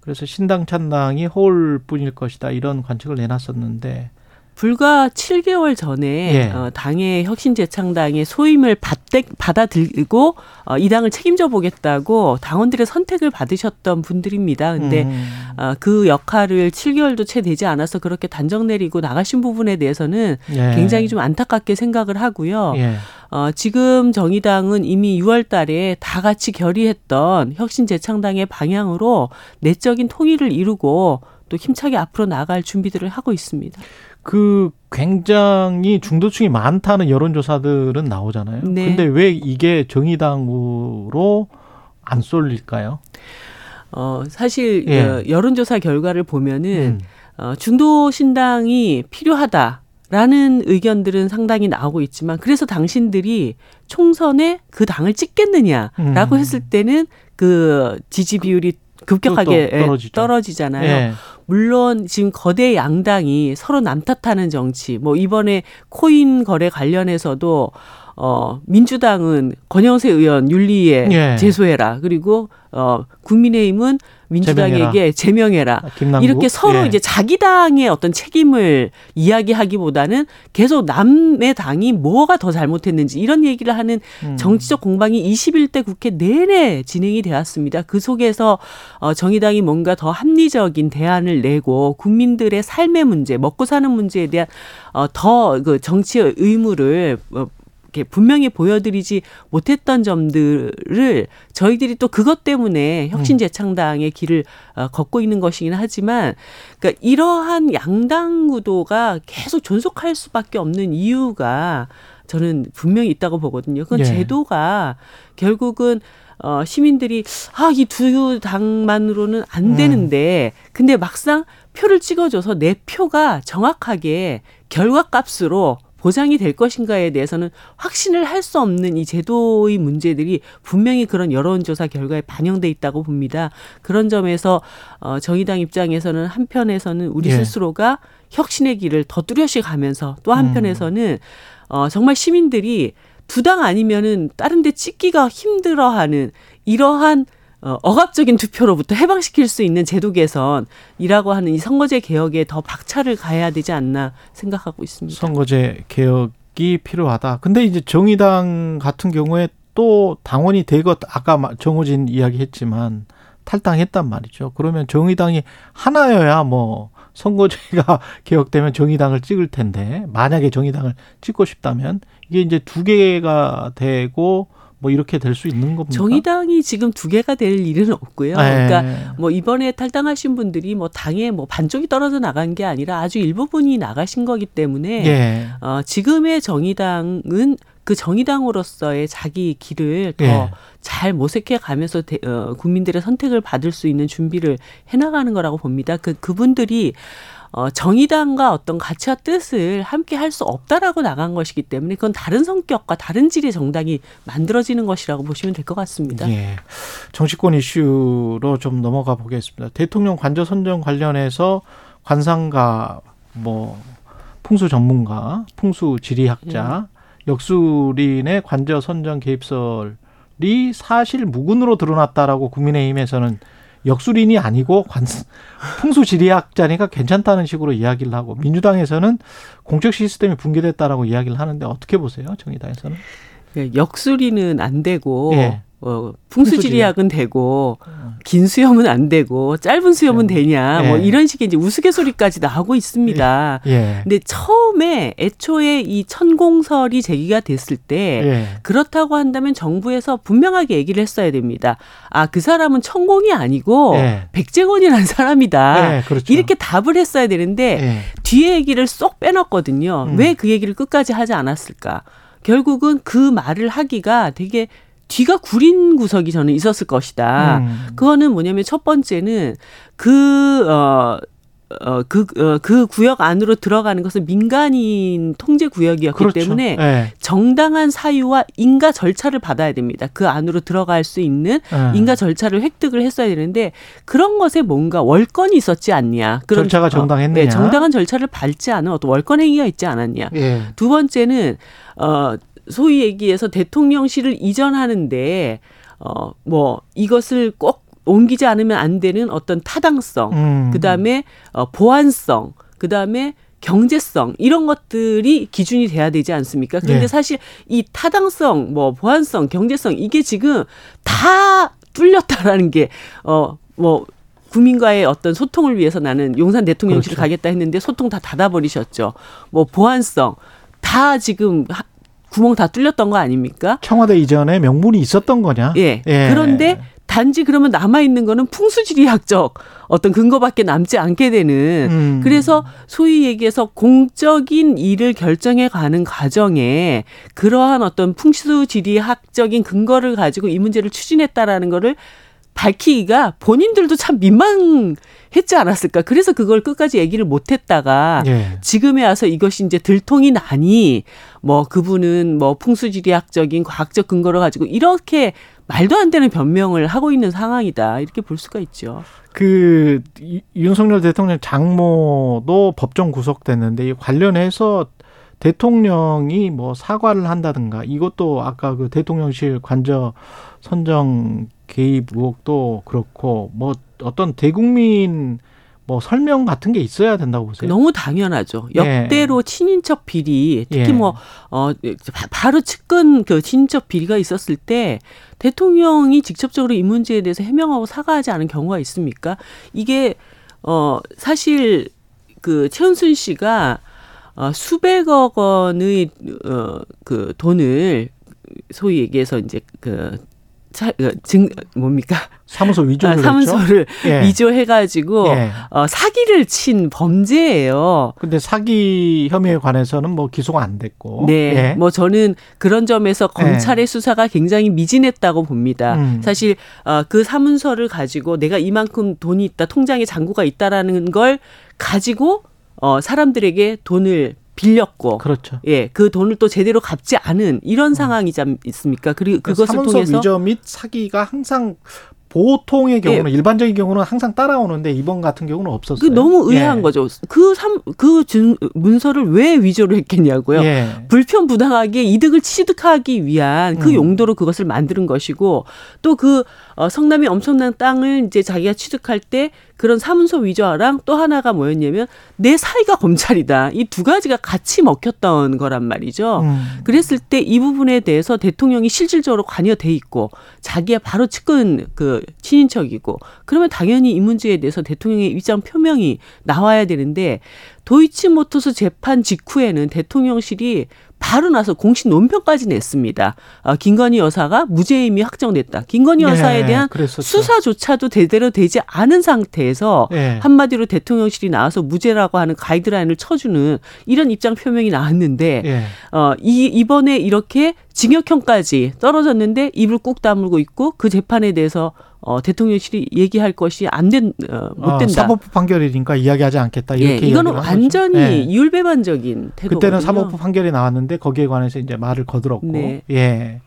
그래서 신당 찬당이 허울뿐일 것이다 이런 관측을 내놨었는데
불과 7개월 전에
예.
어, 당의 혁신재창당의 소임을 받대, 받아들고 어, 이 당을 책임져 보겠다고 당원들의 선택을 받으셨던 분들입니다. 근데
음.
어, 그 역할을 7개월도 채 되지 않아서 그렇게 단정 내리고 나가신 부분에 대해서는
예.
굉장히 좀 안타깝게 생각을 하고요.
예.
어, 지금 정의당은 이미 6월 달에 다 같이 결의했던 혁신재창당의 방향으로 내적인 통일을 이루고 또 힘차게 앞으로 나갈 준비들을 하고 있습니다.
그 굉장히 중도층이 많다는 여론조사들은 나오잖아요.
네.
근데 왜 이게 정의당으로 안 쏠릴까요?
어, 사실
예.
어, 여론조사 결과를 보면은
음.
어, 중도 신당이 필요하다. 라는 의견들은 상당히 나오고 있지만 그래서 당신들이 총선에 그 당을 찍겠느냐라고
음.
했을 때는 그 지지 비율이 급격하게
또
예. 떨어지잖아요.
예.
물론 지금 거대 양당이 서로 남탓하는 정치, 뭐 이번에 코인 거래 관련해서도 어 민주당은 권영세 의원 윤리에
예.
제소해라. 그리고 어 국민의힘은 민주당에게 제명해라.
아, 김남국?
이렇게 서로
예.
이제 자기 당의 어떤 책임을 이야기하기보다는 계속 남의 당이 뭐가 더 잘못했는지 이런 얘기를 하는
음.
정치적 공방이 21대 국회 내내 진행이 되었습니다. 그 속에서 어, 정의당이 뭔가 더 합리적인 대안을 내고 국민들의 삶의 문제, 먹고 사는 문제에 대한 어, 더그 정치의 의무를 어, 이렇게 분명히 보여드리지 못했던 점들을 저희들이 또 그것 때문에 혁신 재창당의 길을 어, 걷고 있는 것이긴 하지만 그러니까 이러한 양당 구도가 계속 존속할 수밖에 없는 이유가 저는 분명히 있다고 보거든요. 그건
예.
제도가 결국은 어, 시민들이 아, 이 두 당만으로는 안 되는데 근데 막상 표를 찍어줘서 내 표가 정확하게 결과값으로 보장이 될 것인가에 대해서는 확신을 할 수 없는 이 제도의 문제들이 분명히 그런 여론조사 결과에 반영돼 있다고 봅니다. 그런 점에서 어, 정의당 입장에서는 한편에서는 우리
예.
스스로가 혁신의 길을 더 뚜렷이 가면서 또 한편에서는 어, 정말 시민들이 두 당 아니면은 다른 데 찍기가 힘들어하는 이러한 어, 억압적인 투표로부터 해방시킬 수 있는 제도 개선이라고 하는 이 선거제 개혁에 더 박차를 가해야 되지 않나 생각하고 있습니다.
선거제 개혁이 필요하다. 근데 이제 정의당 같은 경우에 또 당원이 되것 아까 마- 정호진 이야기했지만 탈당했단 말이죠. 그러면 정의당이 하나여야 뭐 선거제가 (laughs) 개혁되면 정의당을 찍을 텐데 만약에 정의당을 찍고 싶다면 이게 이제 두 개가 되고 뭐 이렇게 될 수 있는 겁니까?
정의당이 지금 두 개가 될 일은 없고요.
예.
그러니까 뭐 이번에 탈당하신 분들이 뭐 당에 뭐 반쪽이 떨어져 나간 게 아니라 아주 일부분이 나가신 거기 때문에
예.
어, 지금의 정의당은 그 정의당으로서의 자기 길을
예.
더잘 모색해 가면서 대- 어, 국민들의 선택을 받을 수 있는 준비를 해나가는 거라고 봅니다. 그 그분들이 어, 정의당과 어떤 가치와 뜻을 함께 할 수 없다라고 나간 것이기 때문에 그건 다른 성격과 다른 질의 정당이 만들어지는 것이라고 보시면 될 것 같습니다.
예. 정치권 이슈로 좀 넘어가 보겠습니다. 대통령 관저 선정 관련해서 관상가 뭐 풍수 전문가, 풍수 지리학자, 역술인의 관저 선정 개입설이 사실 무근으로 드러났다라고 국민의힘에서는 역술인이 아니고 관 풍수 지리학자니까 괜찮다는 식으로 이야기를 하고 민주당에서는 공적 시스템이 붕괴됐다라고 이야기를 하는데 어떻게 보세요? 정의당에서는?
그 역술이는 안 되고
예.
어, 풍수지리학은 되고 긴 수염은 안 되고 짧은 수염은 되냐 뭐
예.
이런 식의 이제 우스갯소리까지 나오고 있습니다.
예.
근데 처음에 애초에 이 천공설이 제기가 됐을 때
예.
그렇다고 한다면 정부에서 분명하게 얘기를 했어야 됩니다. 아, 그 사람은 천공이 아니고
예.
백제건이라는 사람이다.
예, 그렇죠.
이렇게 답을 했어야 되는데
예.
뒤에 얘기를 쏙 빼놨거든요.
음.
왜그 얘기를 끝까지 하지 않았을까? 결국은 그 말을 하기가 되게 뒤가 구린 구석이 저는 있었을 것이다.
음.
그거는 뭐냐면 첫 번째는 그, 어, 어, 그, 어, 그 구역 안으로 들어가는 것은 민간인 통제 구역이었기
그렇죠.
때문에
예.
정당한 사유와 인가 절차를 받아야 됩니다. 그 안으로 들어갈 수 있는
예.
인가 절차를 획득을 했어야 되는데 그런 것에 뭔가 월권이 있었지 않냐. 그런
절차가 정당했느냐.
어, 네, 정당한 절차를 밟지 않은 어떤 월권 행위가 있지 않았냐.
예.
두 번째는 어 소위 얘기해서 대통령실을 이전하는데 어 뭐 이것을 꼭 옮기지 않으면 안 되는 어떤 타당성,
음.
그다음에 어 보안성, 그다음에 경제성 이런 것들이 기준이 돼야 되지 않습니까? 그런데
예.
사실 이 타당성, 뭐 보안성, 경제성 이게 지금 다 뚫렸다라는 게 어 뭐 국민과의 어떤 소통을 위해서 나는 용산 대통령실 을
그렇죠.
가겠다 했는데 소통 다 닫아버리셨죠. 뭐 보안성 다 지금 하- 구멍 다 뚫렸던 거 아닙니까?
청와대 이전에 명분이 있었던 거냐?
예. 그런데 단지 그러면 남아 있는 거는 풍수지리학적 어떤 근거밖에 남지 않게 되는
음.
그래서 소위 얘기해서 공적인 일을 결정해 가는 과정에 그러한 어떤 풍수지리학적인 근거를 가지고 이 문제를 추진했다라는 거를 밝히기가 본인들도 참 민망했지 않았을까. 그래서 그걸 끝까지 얘기를 못 했다가
예.
지금에 와서 이것이 이제 들통이 나니 뭐 그분은 뭐 풍수지리학적인 과학적 근거를 가지고 이렇게 말도 안 되는 변명을 하고 있는 상황이다. 이렇게 볼 수가 있죠.
그 이- 윤석열 대통령 장모도 법정 구속됐는데 이 관련해서 대통령이 뭐 사과를 한다든가 이것도 아까 그 대통령실 관저 선정 개입 의혹도 그렇고 뭐 어떤 대국민 뭐 설명 같은 게 있어야 된다고 보세요.
너무 당연하죠.
예.
역대로 친인척 비리, 특히
예.
뭐, 어, 바- 바로 측근 그 친인척 비리가 있었을 때 대통령이 직접적으로 이 문제에 대해서 해명하고 사과하지 않은 경우가 있습니까? 이게, 어, 사실 그 최은순 씨가 어, 수백억 원의 어, 그 돈을 소위 얘기해서 이제 그 차, 그 증, 뭡니까?
사무소 위조를
아,
했죠.
사무소를
예.
위조해가지고
예.
어, 사기를 친 범죄예요.
근데 사기 혐의에 관해서는 뭐 기소가 안 됐고.
네,
예.
뭐 저는 그런 점에서 검찰의 수사가 굉장히 미진했다고 봅니다.
음.
사실 어, 그 사문서를 가지고 내가 이만큼 돈이 있다, 통장에 잔고가 있다라는 걸 가지고 어, 사람들에게 돈을 빌렸고,
그렇죠.
예, 그 돈을 또 제대로 갚지 않은 이런 상황이지 않습니까? 그리고 그것을
음. 사문서
통해서
위조 및 사기가 항상 보통의 경우는 일반적인 경우는 항상 따라오는데 이번 같은 경우는
그
없었어요.
너무 의아한
예.
거죠. 그 삼, 그 준, 문서를 왜 위조를 했겠냐고요.
예.
불편 부당하게 이득을 취득하기 위한 그
음.
용도로 그것을 만드는 것이고 또그 어, 성남이 엄청난 땅을 이제 자기가 취득할 때 그런 사문서 위조랑 또 하나가 뭐였냐면 내 사이가 검찰이다. 이 두 가지가 같이 먹혔던 거란 말이죠.
음.
그랬을 때 이 부분에 대해서 대통령이 실질적으로 관여돼 있고 자기가 바로 측근 그 친인척이고 그러면 당연히 이 문제에 대해서 대통령의 입장 표명이 나와야 되는데 도이치모터스 재판 직후에는 대통령실이 바로 나서 공식 논평까지 냈습니다. 어, 김건희 여사가 무죄임이 확정됐다. 김건희
네,
여사에 대한
그랬었죠.
수사조차도 제대로 되지 않은 상태에서
예.
한마디로 대통령실이 나와서 무죄라고 하는 가이드라인을 쳐주는 이런 입장 표명이 나왔는데
예.
어, 이, 이번에 이렇게 징역형까지 떨어졌는데 입을 꾹 다물고 있고 그 재판에 대해서 어, 대통령실이 얘기할 것이 안 된, 어, 못
어,
된다.
사법부 판결이니까 이야기하지 않겠다.
예,
이렇게
이거는
한 거죠.
완전히
예.
이율배반적인 태도거든요.
그때는 사법부 판결이 나왔는데 거기에 관해서 이제 말을 거들었고.
네.
예.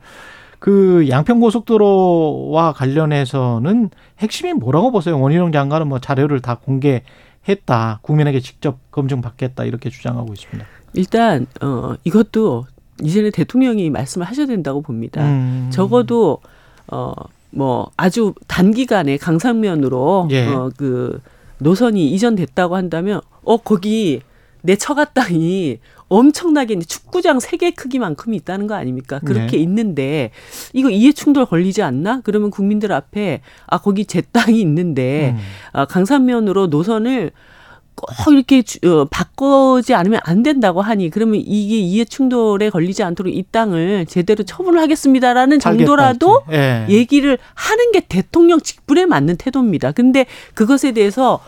그 양평고속도로와 관련해서는 핵심이 뭐라고 보세요? 원희룡 장관은 뭐 자료를 다 공개했다. 국민에게 직접 검증받겠다. 이렇게 주장하고 있습니다.
일단 어, 이것도 이제는 대통령이 말씀을 하셔야 된다고 봅니다.
음.
적어도 어 뭐 아주 단기간에 강상면으로
예.
어그 노선이 이전됐다고 한다면 어 거기 내 처가 땅이 엄청나게 축구장 세 개 크기만큼이 있다는 거 아닙니까? 그렇게
네.
있는데 이거 이해 충돌 걸리지 않나? 그러면 국민들 앞에 아 거기 제 땅이 있는데
음.
아, 강산면으로 노선을 꼭 이렇게 주- 어, 바꾸지 않으면 안 된다고 하니 그러면 이게 이해 충돌에 걸리지 않도록 이 땅을 제대로 처분을 하겠습니다라는 정도라도.
예.
얘기를 하는 게 대통령 직분에 맞는 태도입니다. 근데 그것에 대해서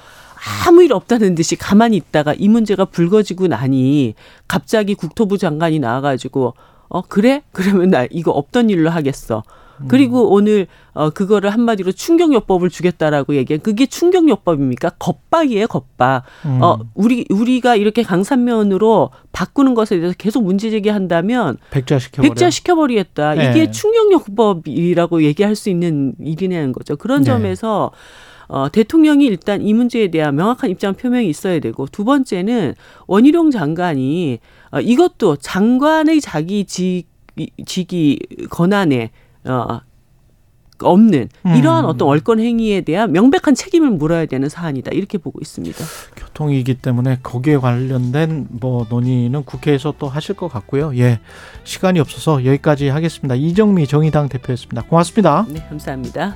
아무 일 없다는 듯이 가만히 있다가 이 문제가 불거지고 나니 갑자기 국토부 장관이 나와가지고 어 그래 그러면 나 이거 없던 일로 하겠어. 그리고 오늘 어 그거를 한마디로 충격요법을 주겠다라고 얘기한 그게 충격요법입니까? 겁박이에요, 겁박.
음.
어 우리 우리가 이렇게 강산면으로 바꾸는 것에 대해서 계속 문제 제기한다면
백자 시켜버려.
백자 시켜버리겠다.
네.
이게 충격요법이라고 얘기할 수 있는 일이라는 거죠. 그런
네.
점에서 어, 대통령이 일단 이 문제에 대한 명확한 입장 표명이 있어야 되고 두 번째는 원희룡 장관이 어, 이것도 장관의 자기 직, 직위 권한에 어, 없는 이러한
음.
어떤 월권 행위에 대한 명백한 책임을 물어야 되는 사안이다 이렇게 보고 있습니다.
교통이기 때문에 거기에 관련된 뭐 논의는 국회에서 또 하실 것 같고요. 예. 시간이 없어서 여기까지 하겠습니다. 이정미 정의당 대표였습니다. 고맙습니다.
네, 감사합니다.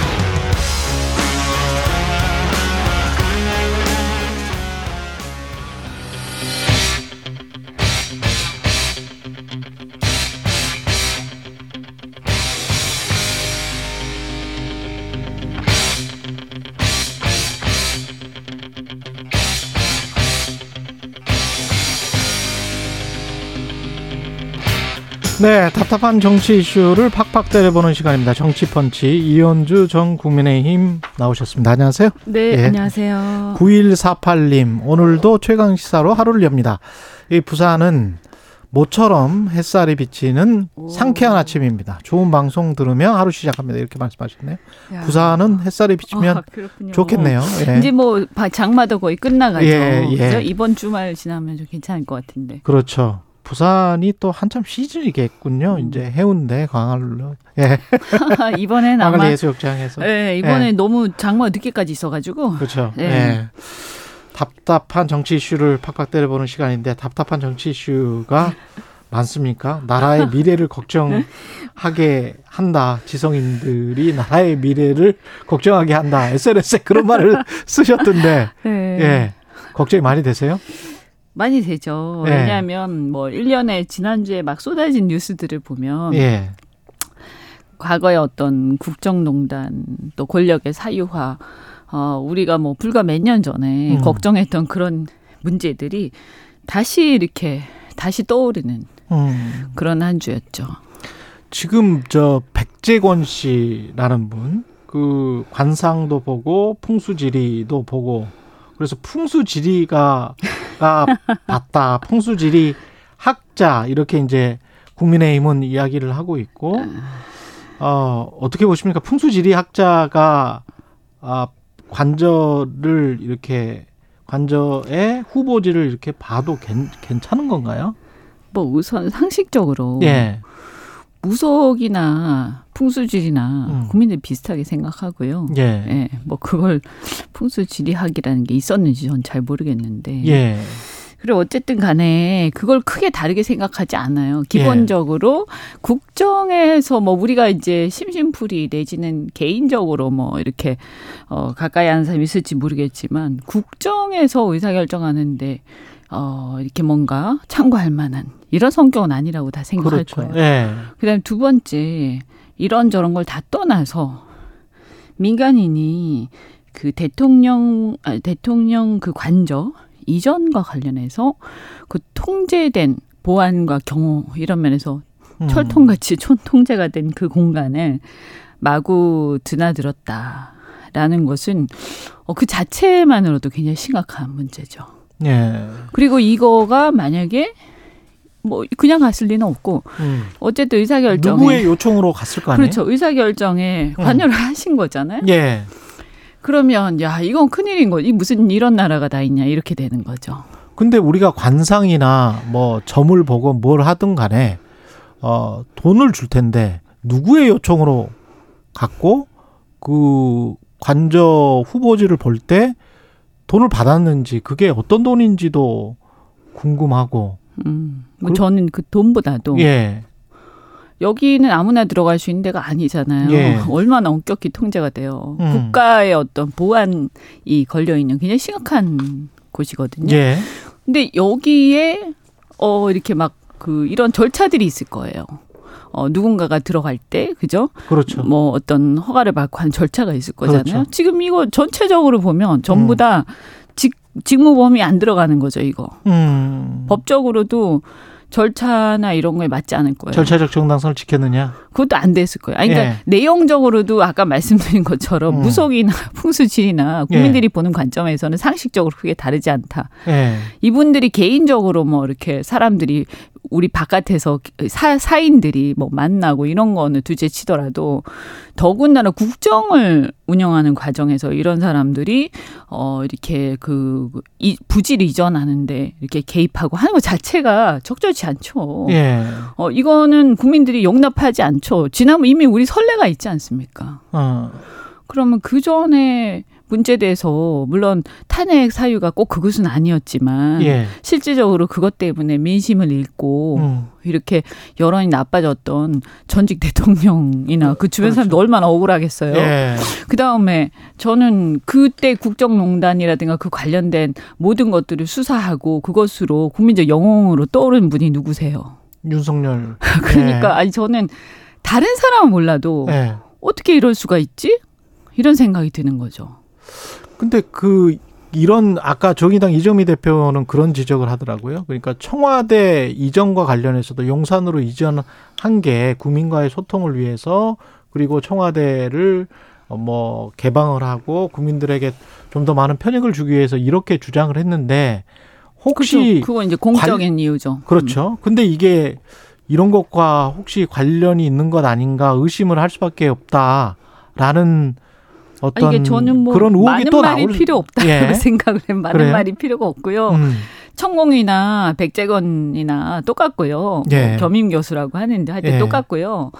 네, 답답한 정치 이슈를 팍팍 때려보는 시간입니다. 정치펀치 이현주 전 국민의힘 나오셨습니다. 안녕하세요.
네,
예.
안녕하세요.
9148님, 오늘도 최강 시사로 하루를 엽니다. 이 부산은 모처럼 햇살이 비치는 상쾌한 아침입니다. 좋은 방송 들으며 하루 시작합니다. 이렇게 말씀하셨네요.
야.
부산은 햇살이 비치면
아.
좋겠네요. 예.
이제 뭐 바- 장마도 거의 끝나가죠.
예, 예.
이번 주말 지나면 좀 괜찮을 것 같은데.
그렇죠. 부산이 또 한참 시즌이겠군요.
음.
이제 해운대, (laughs) 광안루, 예,
이번엔 아마
광안리 해수욕장에서.
예, 이번에 너무 장마 늦게까지 있어가지고
그렇죠.
예.
예. 답답한 정치 이슈를 팍팍 때려보는 시간인데 답답한 정치 이슈가 (laughs) 많습니까? 나라의 미래를 걱정하게 한다. 지성인들이 나라의 미래를 걱정하게 한다. SNS에 그런 말을 (laughs) 쓰셨던데,
예.
예. 걱정이 많이 되세요?
많이 되죠.
예.
왜냐하면 뭐 1년에 지난주에 막 쏟아진 뉴스들을 보면
예.
과거의 어떤 국정농단 또 권력의 사유화 어 우리가 뭐 불과 몇 년 전에
음.
걱정했던 그런 문제들이 다시 이렇게 다시 떠오르는
음.
그런 한 주였죠.
지금 저 백재권 씨라는 분, 그 관상도 보고 풍수지리도 보고 그래서 풍수지리가 가 봤다. 풍수지리 학자 이렇게 이제 국민의힘은 이야기를 하고 있고 어 어떻게 보십니까? 풍수지리 학자가 아 관저를 이렇게 관저의 후보지를 이렇게 봐도 괜, 괜찮은 건가요?
뭐 우선 상식적으로
예.
무속이나 풍수지리나
음.
국민들 비슷하게 생각하고요.
예.
예, 뭐 그걸 (laughs) 풍수지리학이라는 게 있었는지 전 잘 모르겠는데.
예.
그리고 어쨌든 간에 그걸 크게 다르게 생각하지 않아요. 기본적으로 국정에서 뭐 우리가 이제 심심풀이 내지는 개인적으로 뭐 이렇게 어 가까이 하는 사람이 있을지 모르겠지만 국정에서 의사결정하는데 어 이렇게 뭔가 참고할 만한 이런 성격은 아니라고 다 생각할
그렇죠.
거예요.
예.
그다음에 두 번째 이런 저런 걸 다 떠나서 민간인이 그 대통령 아, 대통령 그 관저 이전과 관련해서 그 통제된 보안과 경호 이런 면에서
음.
철통같이 촌통제가 된 그 공간을 마구 드나들었다라는 것은 어, 그 자체만으로도 굉장히 심각한 문제죠.
예.
그리고 이거가 만약에 뭐 그냥 갔을 리는 없고
음.
어쨌든 의사결정에
누구의 요청으로 갔을 거 아니에요?
그렇죠. 의사결정에
음.
관여를 하신 거잖아요.
예.
그러면 야 이건 큰일인 거지. 무슨 이런 나라가 다 있냐 이렇게 되는 거죠.
근데 우리가 관상이나 뭐 점을 보고 뭘 하든 간에 어 돈을 줄 텐데 누구의 요청으로 갔고 그 관저 후보지를 볼 때 돈을 받았는지 그게 어떤 돈인지도 궁금하고
음. 뭐
그-
저는 그 돈보다도
예.
여기는 아무나 들어갈 수 있는 데가 아니잖아요.
예. (laughs)
얼마나 엄격히 통제가 돼요.
음.
국가의 어떤 보안이 걸려 있는 굉장히 심각한 곳이거든요.
예.
근데 여기에 어 이렇게 막 그 이런 절차들이 있을 거예요. 어 누군가가 들어갈 때 그죠?
그렇죠.
뭐 어떤 허가를 받고 하는 절차가 있을 거잖아요.
그렇죠.
지금 이거 전체적으로 보면 전부
음.
다 직, 직무범위 안 들어가는 거죠, 이거.
음.
법적으로도 절차나 이런 거에 맞지 않을 거예요.
절차적 정당성을 지켰느냐?
그것도 안 됐을 거예요. 아니, 그러니까
예.
내용적으로도 아까 말씀드린 것처럼
음.
무속이나 (laughs) 풍수지리나 국민들이 보는 관점에서는 상식적으로 크게 다르지 않다.
예.
이분들이 개인적으로 뭐 이렇게 사람들이 우리 바깥에서 사, 사인들이 뭐 만나고 이런 거는 둘째 치더라도 더군다나 국정을 운영하는 과정에서 이런 사람들이 어 이렇게 그 이, 부질 이전하는데 이렇게 개입하고 하는 것 자체가 적절치 않죠.
예.
어 이거는 국민들이 용납하지 않죠. 지난번 이미 우리 선례가 있지 않습니까?
어.
그러면 그 전에 문제돼서 물론 탄핵 사유가 꼭 그것은 아니었지만
예.
실질적으로 그것 때문에 민심을 잃고
음.
이렇게 여론이 나빠졌던 전직 대통령이나 그 주변
그렇죠.
사람들 얼마나 억울하겠어요.
예.
그 다음에 저는 그때 국정농단이라든가 그 관련된 모든 것들을 수사하고 그것으로 국민적 영웅으로 떠오르는 분이 누구세요?
윤석열. (laughs)
그러니까 아니 저는 다른 사람은 몰라도
예. 예.
어떻게 이럴 수가 있지? 이런 생각이 드는 거죠.
근데 그 이런 아까 정의당 이정미 대표는 그런 지적을 하더라고요. 그러니까 청와대 이전과 관련해서도 용산으로 이전한 게 국민과의 소통을 위해서 그리고 청와대를 어, 뭐 개방을 하고 국민들에게 좀 더 많은 편익을 주기 위해서 이렇게 주장을 했는데 혹시.
그건 이제 공적인 이유죠.
그렇죠. 근데 이게 이런 것과 혹시 관련이 있는 것 아닌가 의심을 할 수밖에 없다라는 어떤
아니, 이게 저는 뭐
그런 의혹이
많은
또
말이
나올
필요 없다고
예. (laughs)
생각을 해. 많은
그래요?
말이 필요가 없고요.
음,
천공이나 백재건이나 똑같고요.
예.
뭐 겸임 교수라고 하는데 하여튼
예.
똑같고요.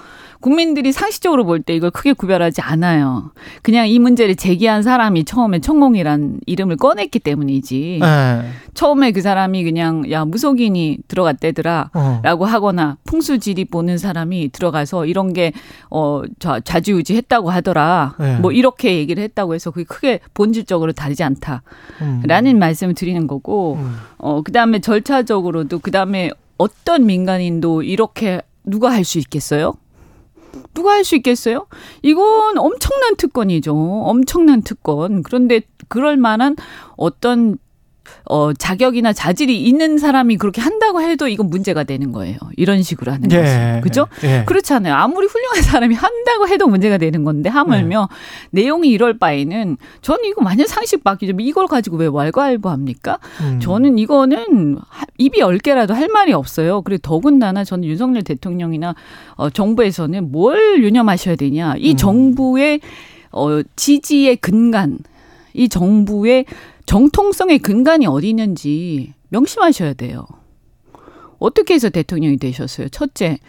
국민들이 상식적으로 볼 때 이걸 크게 구별하지 않아요. 그냥 이 문제를 제기한 사람이 처음에 천공이란 이름을 꺼냈기 때문이지.
예.
처음에 그 사람이 그냥 야 무속인이 들어갔대더라.
어.
라고 하거나 풍수지리 보는 사람이 들어가서 이런 게 어, 좌, 좌지우지했다고 하더라.
네.
뭐 이렇게 얘기를 했다고 해서 그게 크게 본질적으로 다르지 않다라는
음.
말씀을 드리는 거고
음.
어 그다음에 절차적으로도 그다음에 어떤 민간인도 이렇게 누가 할 수 있겠어요? 누가 할 수 있겠어요? 이건 엄청난 특권이죠. 엄청난 특권. 그런데 그럴 만한 어떤 어, 자격이나 자질이 있는 사람이 그렇게 한다고 해도 이건 문제가 되는 거예요. 이런 식으로 하는 거죠. 그죠?
예.
그렇잖아요. 아무리 훌륭한 사람이 한다고 해도 문제가 되는 건데 하물며
네.
내용이 이럴 바에는 저는 이거 완전 상식 바뀌죠. 이걸 가지고 왜 왈가왈부합니까?
음.
저는 이거는 하- 입이 열 개라도 할 말이 없어요. 그리고 더군다나 저는 윤석열 대통령이나 어, 정부에서는 뭘 유념하셔야 되냐. 이
음.
정부의 어, 지지의 근간, 이 정부의 정통성의 근간이 어디 있는지 명심하셔야 돼요. 어떻게 해서 대통령이 되셨어요? 첫째,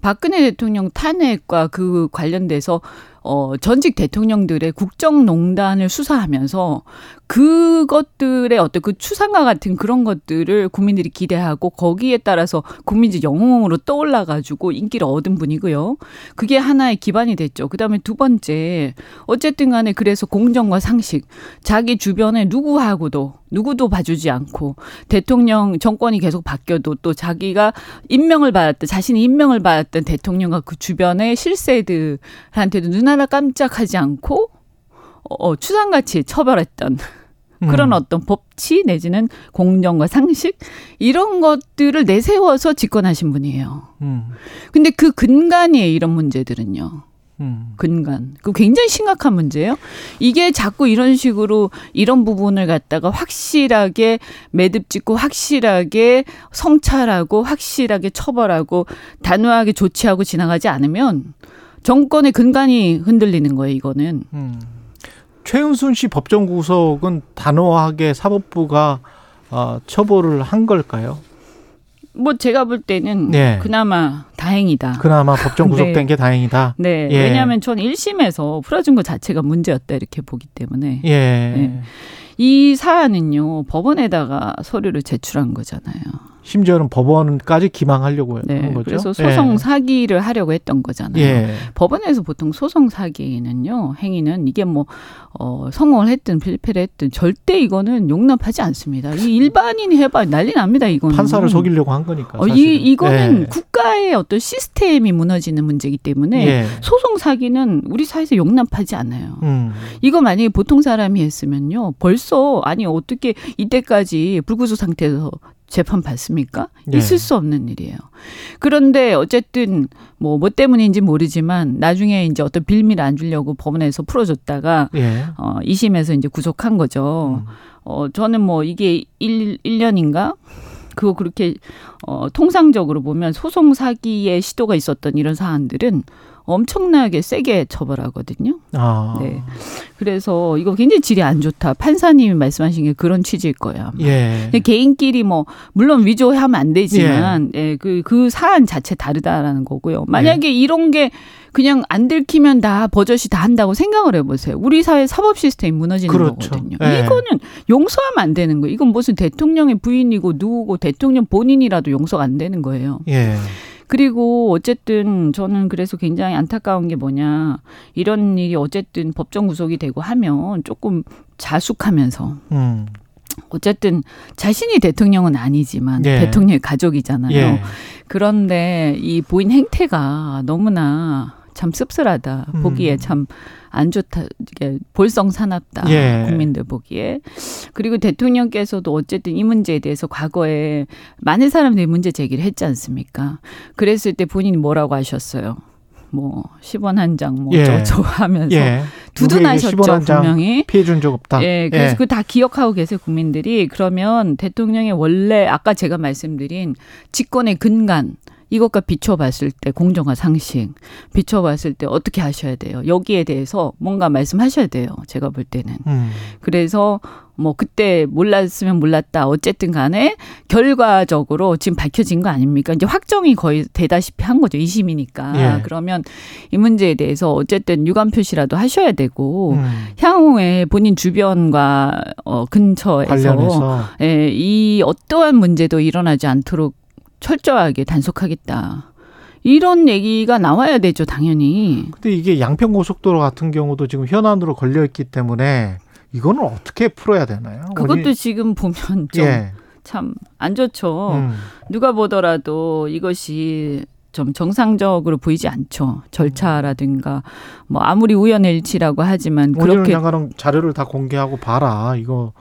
박근혜 대통령 탄핵과 그 관련돼서 어 전직 대통령들의 국정농단을 수사하면서 그것들의 어떤 그 추상과 같은 그런 것들을 국민들이 기대하고 거기에 따라서 국민적 영웅으로 떠올라 가지고 인기를 얻은 분이고요. 그게 하나의 기반이 됐죠. 그 다음에 두 번째 어쨌든 간에 그래서 공정과 상식 자기 주변에 누구하고도 누구도 봐주지 않고 대통령 정권이 계속 바뀌어도 또 자기가 임명을 받았던 자신이 임명을 받았던 대통령과 그 주변의 실세들한테도 눈 하나 깜짝하지 않고 어, 어, 추상같이 처벌했던 그런
음.
어떤 법치 내지는 공정과 상식 이런 것들을 내세워서 집권하신 분이에요.
음.
근데 그 근간이에요 이런 문제들은요.
음.
근간. 그 굉장히 심각한 문제예요. 이게 자꾸 이런 식으로 이런 부분을 갖다가 확실하게 매듭 짓고 확실하게 성찰하고 확실하게 처벌하고 단호하게 조치하고 지나가지 않으면 정권의 근간이 흔들리는 거예요, 이거는.
음. 최은순 씨 법정 구속은 단호하게 사법부가 어, 처벌을 한 걸까요?
뭐 제가 볼 때는
네.
그나마 다행이다.
그나마 법정 (laughs) 구속된
네.
게 다행이다.
네.
예.
왜냐하면 전 1심에서 풀어준 것 자체가 문제였다 이렇게 보기 때문에
예.
네. 이 사안은요 법원에다가 서류를 제출한 거잖아요.
심지어는 법원까지 기망하려고
네.
한 거죠.
그래서 소송
예.
사기를 하려고 했던 거잖아요.
예.
법원에서 보통 소송 사기는요 행위는 이게 뭐 어, 성공을 했든 필패를 했든 절대 이거는 용납하지 않습니다. 이 일반인이 해봐 난리 납니다. 이거는
판사를 속이려고 한 거니까.
어, 이. 이거는
예.
국가의 어떤 시스템이 무너지는 문제이기 때문에
예.
소송 사기는 우리 사회에서 용납하지 않아요.
음.
이거 만약에 보통 사람이 했으면요. 벌써 아니 어떻게 이때까지 불구속 상태에서 재판 받습니까?
네.
있을 수 없는 일이에요. 그런데 어쨌든 뭐 뭐 때문인지 모르지만 나중에 이제 어떤 빌미를 안 주려고 법원에서 풀어줬다가
예.
어 2심에서 이제 구속한 거죠.
음.
어 저는 뭐 이게 1, 1년인가 그거 그렇게 어 통상적으로 보면 소송 사기의 시도가 있었던 이런 사안들은 엄청나게 세게 처벌하거든요.
아.
네. 그래서 이거 굉장히 질이 안 좋다. 판사님이 말씀하신 게 그런 취지일 거예요.
예.
개인끼리 뭐 물론 위조하면 안 되지만 예, 그, 그 사안 자체 다르다라는 거고요. 만약에
예.
이런 게 그냥 안 들키면 다 버젓이 다 한다고 생각을 해보세요. 우리 사회 사법 시스템이 무너지는
그렇죠.
거거든요.
예.
이거는 용서하면 안 되는 거예요. 이건 무슨 대통령의 부인이고 누구고 대통령 본인이라도 용서가 안 되는 거예요.
예.
그리고 어쨌든 저는 그래서 굉장히 안타까운 게 뭐냐. 이런 일이 어쨌든 법정 구속이 되고 하면 조금 자숙하면서
음.
어쨌든 자신이 대통령은 아니지만
예.
대통령의 가족이잖아요.
예.
그런데 이 보인 행태가 너무나 참 씁쓸하다.
음.
보기에 참 안 좋다. 이게 볼성 사납다.
예.
국민들 보기에. 그리고 대통령께서도 어쨌든 이 문제에 대해서 과거에 많은 사람들이 문제 제기를 했지 않습니까? 그랬을 때 본인이 뭐라고 하셨어요? 뭐 10원 한 장뭐
예.
저저 하면서
예.
두둔하셨죠
누구에게 10원 한장
분명히.
피해 준 적 없다.
예, 그래서 그다 기억하고 계세요 국민들이. 그러면 대통령의 원래 아까 제가 말씀드린 집권의 근간 이것과 비춰봤을 때 공정화 상식 비춰봤을 때 어떻게 하셔야 돼요. 여기에 대해서 뭔가 말씀하셔야 돼요. 제가 볼 때는.
음.
그래서 뭐 그때 몰랐으면 몰랐다. 어쨌든 간에 결과적으로 지금 밝혀진 거 아닙니까? 이제 확정이 거의 되다시피 한 거죠. 2심이니까.
예.
그러면 이 문제에 대해서 어쨌든 유감 표시라도 하셔야 되고
음.
향후에 본인 주변과 어 근처에서
관련해서
예, 이 어떠한 문제도 일어나지 않도록 철저하게 단속하겠다. 이런 얘기가 나와야 되죠, 당연히.
근데 이게 양평 고속도로 같은 경우도 지금 현안으로 걸려 있기 때문에 이거는 어떻게 풀어야 되나요?
그것도
어디-
지금 보면 (laughs) 좀참안
예.
좋죠.
음.
누가 보더라도 이것이 좀 정상적으로 보이지 않죠. 절차라든가 뭐 아무리 우연의 일치라고 하지만 그렇게
장관은 자료를 다 공개하고 봐라. 이거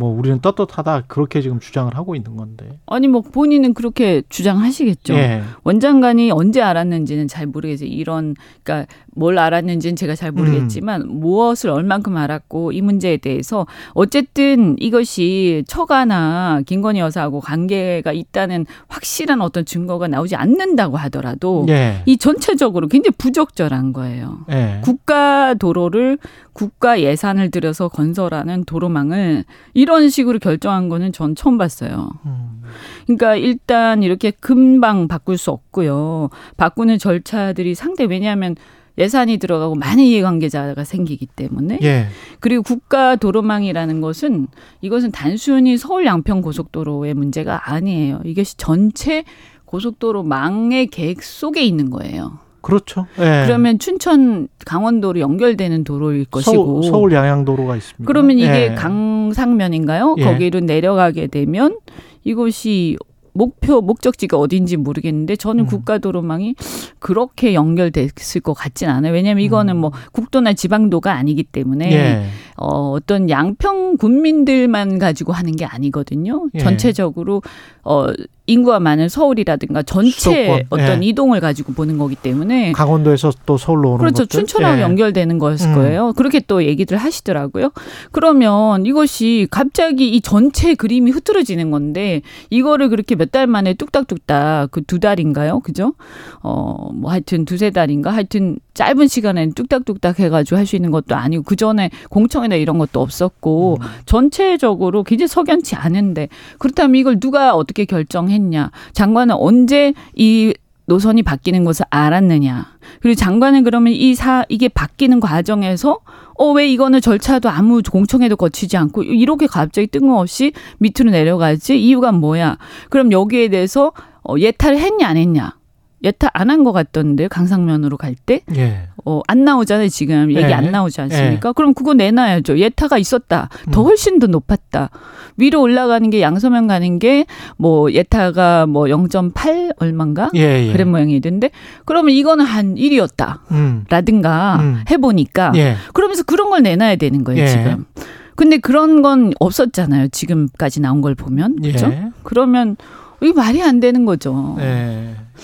뭐 우리는 떳떳하다 그렇게 지금 주장을 하고 있는 건데.
아니 뭐 본인은 그렇게 주장하시겠죠.
예.
원장관이 언제 알았는지는 잘 모르겠어요. 이런 그러니까 뭘 알았는지는 제가 잘 모르겠지만
음.
무엇을 얼만큼 알았고 이 문제에 대해서 어쨌든 이것이 처가나 김건희 여사하고 관계가 있다는 확실한 어떤 증거가 나오지 않는다고 하더라도
예.
이 전체적으로 굉장히 부적절한 거예요.
예.
국가 도로를 국가 예산을 들여서 건설하는 도로망을 이런 식으로 결정한 거는 전 처음 봤어요.
음.
그러니까 일단 이렇게 금방 바꿀 수 없고요. 바꾸는 절차들이 상대 왜냐하면 예산이 들어가고 많은 이해관계자가 생기기 때문에
예.
그리고 국가 도로망이라는 것은 이것은 단순히 서울 양평 고속도로의 문제가 아니에요. 이것이 전체 고속도로망의 계획 속에 있는 거예요.
그렇죠. 예.
그러면 춘천 강원도로 연결되는 도로일 것이고
서울, 서울 양양도로가 있습니다.
그러면 이게
예.
강상면인가요?
예.
거기로 내려가게 되면 이것이 목표 목적지가 어딘지 모르겠는데 저는
음.
국가도로망이 그렇게 연결됐을 것 같진 않아요. 왜냐하면 이거는
음.
뭐 국도나 지방도가 아니기 때문에
예.
어, 어떤 양평 군민들만 가지고 하는 게 아니거든요.
예.
전체적으로 어, 인구가 많은 서울이라든가 전체
수도권,
어떤
예.
이동을 가지고 보는 거기 때문에
강원도에서 또 서울로 오는
그렇죠.
것들.
춘천하고
예.
연결되는 거였을
음.
거예요. 그렇게 또 얘기들 하시더라고요. 그러면 이것이 갑자기 이 전체 그림이 흐트러지는 건데 이거를 그렇게 몇 달 만에 뚝딱뚝딱 그 두 달인가요? 그죠? 어, 뭐 하여튼 두세 달인가? 하여튼 짧은 시간에 뚝딱뚝딱 해가지고 할 수 있는 것도 아니고 그 전에 공청회나 이런 것도 없었고
음.
전체적으로 굉장히 석연치 않은데 그렇다면 이걸 누가 어떻게 결정했냐? 장관은 언제 이 노선이 바뀌는 것을 알았느냐. 그리고 장관은 그러면 이 사, 이게 바뀌는 과정에서 어, 왜 이거는 절차도 아무 공청회도 거치지 않고 이렇게 갑자기 뜬금없이 밑으로 내려가지? 이유가 뭐야? 그럼 여기에 대해서 어, 예탈을 했냐, 안 했냐? 예탈 안한 것 같던데, 강상면으로 갈 때?
예.
어, 안 나오잖아요, 지금. 얘기
예.
안 나오지 않습니까? 그럼 그거 내놔야죠. 예타가 있었다. 더 훨씬 더 높았다. 위로 올라가는 게 양서면 가는 게 뭐 예타가 뭐 0.8 얼마인가?
예, 예.
그런 모양이던데. 그러면 이거는 한 1이었다.
음.
라든가
음.
해 보니까.
예.
그러면서 그런 걸 내놔야 되는 거예요,
예.
지금. 근데 그런 건 없었잖아요. 지금까지 나온 걸 보면. 그죠?
예.
그러면 이게 말이 안 되는 거죠.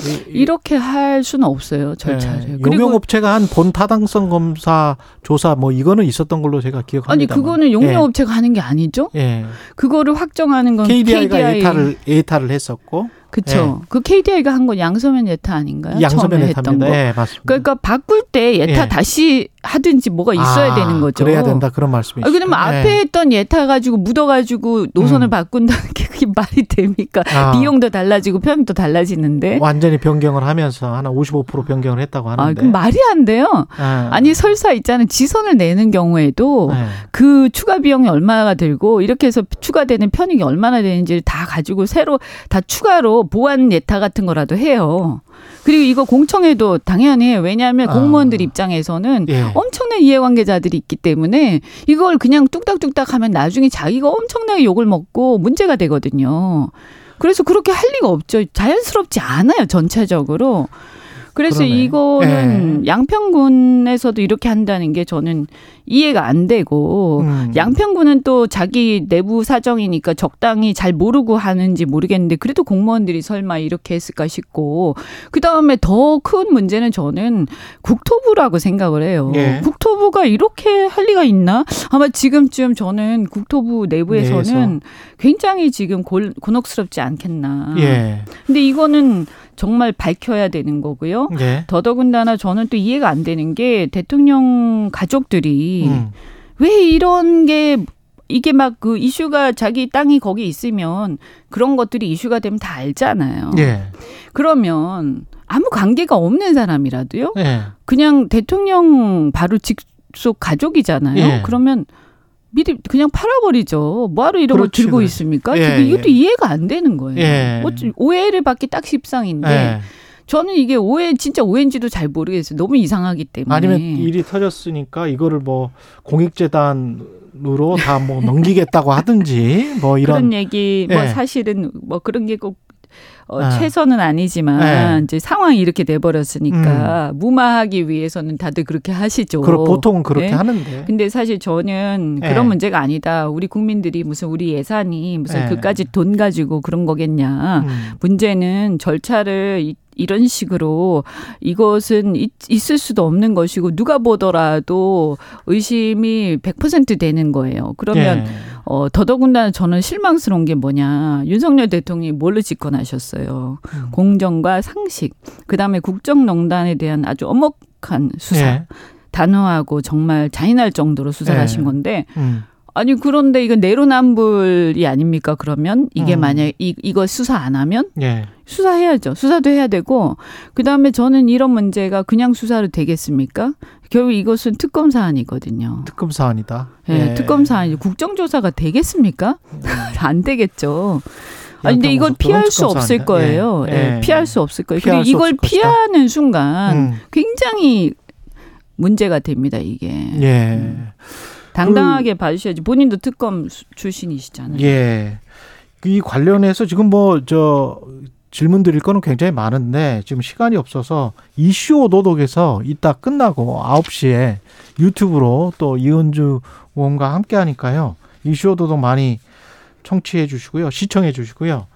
예. 이-
이렇게 할 수는 없어요, 절차를.
예.
그리고
용역업체가 한 본 타당성 검사 조사 뭐 이거는 있었던 걸로 제가 기억합니다.
아니 그거는 용역업체가 하는 게 아니죠.
예.
그거를 확정하는 건
KDI가
KDI.
예타를 예타를 했었고
그쵸. 그 KDI가 한 건 양서면 예타 아닌가요?
양서면
처음에 했던
예타입니다.
거.
예, 맞습니다.
그러니까 바꿀 때 예타
예.
다시 하든지 뭐가 있어야
아,
되는 거죠.
그래야 된다 그런 말씀이시죠.
아, 그러면 앞에 했던 예타 가지고 묻어 가지고 노선을
음.
바꾼다는 게 그게 말이 됩니까?
아.
비용도 달라지고 편도 달라지는데.
완전히 변경을 하면서 한55% 변경을 했다고
아,
하는데.
그 말이 안 돼요.
아.
아니 설사 있잖아요. 지선을 내는 경우에도
예.
그 추가 비용이 얼마가 들고 이렇게 해서 추가되는 편익이 얼마나 되는지를 다 가지고 새로 다 추가로 보완 예타 같은 거라도 해요. 그리고 이거 공청회도 당연히 해요. 왜냐하면
아.
공무원들 입장에서는
예.
엄청난 이해관계자들이 있기 때문에 이걸 그냥 뚝딱뚝딱 하면 나중에 자기가 엄청나게 욕을 먹고 문제가 되거든요. 그래서 그렇게 할 리가 없죠. 자연스럽지 않아요, 전체적으로. 그래서
그러네.
이거는 양평군에서도 이렇게 한다는 게 저는 이해가 안 되고
음.
양평군은 또 자기 내부 사정이니까 적당히 잘 모르고 하는지 모르겠는데 그래도 공무원들이 설마 이렇게 했을까 싶고 그 다음에 더 큰 문제는 저는 국토부라고 생각을 해요.
예.
국토부가 이렇게 할 리가 있나? 아마 지금쯤 저는 국토부 내부에서는
내에서.
굉장히 지금 곤, 곤혹스럽지 않겠나.
예.
근데 이거는 정말 밝혀야 되는 거고요.
예.
더더군다나 저는 또 이해가 안 되는 게 대통령 가족들이
음.
왜 이런 게 이게 막 그 이슈가 자기 땅이 거기 있으면 그런 것들이 이슈가 되면 다 알잖아요.
예.
그러면 아무 관계가 없는 사람이라도요.
예.
그냥 대통령 바로 직속 가족이잖아요.
예.
그러면 미리 그냥 팔아버리죠. 뭐하러 이런 걸
그렇지,
들고
그래.
있습니까?
예,
이것도
예.
이해가 안 되는 거예요.
예.
어찌- 오해를 받기 딱 십상인데
예.
저는 이게 오해 진짜 오해인지도 잘 모르겠어요. 너무 이상하기 때문에.
아니면 일이 터졌으니까 이거를 뭐 공익재단 으로 다 뭐 넘기겠다고 하든지 뭐 이런
그런 얘기 뭐
예.
사실은 뭐 그런 게꼭 어,
아.
최선은 아니지만
예.
이제 상황이 이렇게 돼 버렸으니까 무마하기 위해서는 다들 그렇게 하시죠.
그런 보통은 그렇게
예?
하는데
근데 사실 저는
예.
그런 문제가 아니다. 우리 국민들이 무슨 우리 예산이 무슨
예.
그까지 돈 가지고 그런 거겠냐.
음.
문제는 절차를 이, 이런 식으로 이것은 있, 있을 수도 없는 것이고 누가 보더라도 의심이 100% 되는 거예요. 그러면
예.
어, 더더군다나 저는 실망스러운 게 뭐냐. 윤석열 대통령이 뭘로 집권하셨어요.
음.
공정과 상식. 그 다음에 국정농단에 대한 아주 엄혹한 수사.
예.
단호하고 정말 잔인할 정도로 수사를
예.
하신 건데
음.
아니 그런데 이건 내로남불이 아닙니까 그러면 이게
음.
만약 이 이거 수사 안 하면
예.
수사해야죠 수사도 해야 되고 그 다음에 저는 이런 문제가 그냥 수사로 되겠습니까 결국 이것은 특검 사안이거든요
특검 사안이다.
예,
예.
특검 사안이 국정조사가 되겠습니까 (laughs) 안 되겠죠 아니 근데 이걸 피할 수 없을. 거예요
예.
예,
예.
피할 수 없을 거예요 그리고
수
이걸
것이다.
피하는 순간
음.
굉장히 문제가 됩니다 이게
예.
당당하게 봐주셔야지. 본인도 특검 수- 출신이시잖아요.
예. 이 관련해서 지금 뭐 저 질문 드릴 거는 굉장히 많은데 지금 시간이 없어서 이슈 오도독에서 이따 끝나고 9시에 유튜브로 또 이은주 의원과 함께 하니까요. 이슈 오도독 많이 청취해 주시고요. 시청해 주시고요.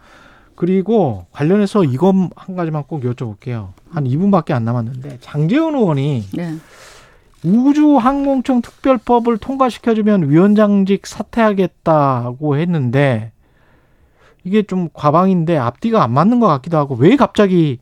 그리고 관련해서 이것 한 가지만 꼭 여쭤볼게요. 한 2분밖에 안 남았는데 장재훈 의원이
네.
우주항공청 특별법을 통과시켜주면 위원장직 사퇴하겠다고 했는데 이게 좀 과방인데 앞뒤가 안 맞는 것 같기도 하고 왜 갑자기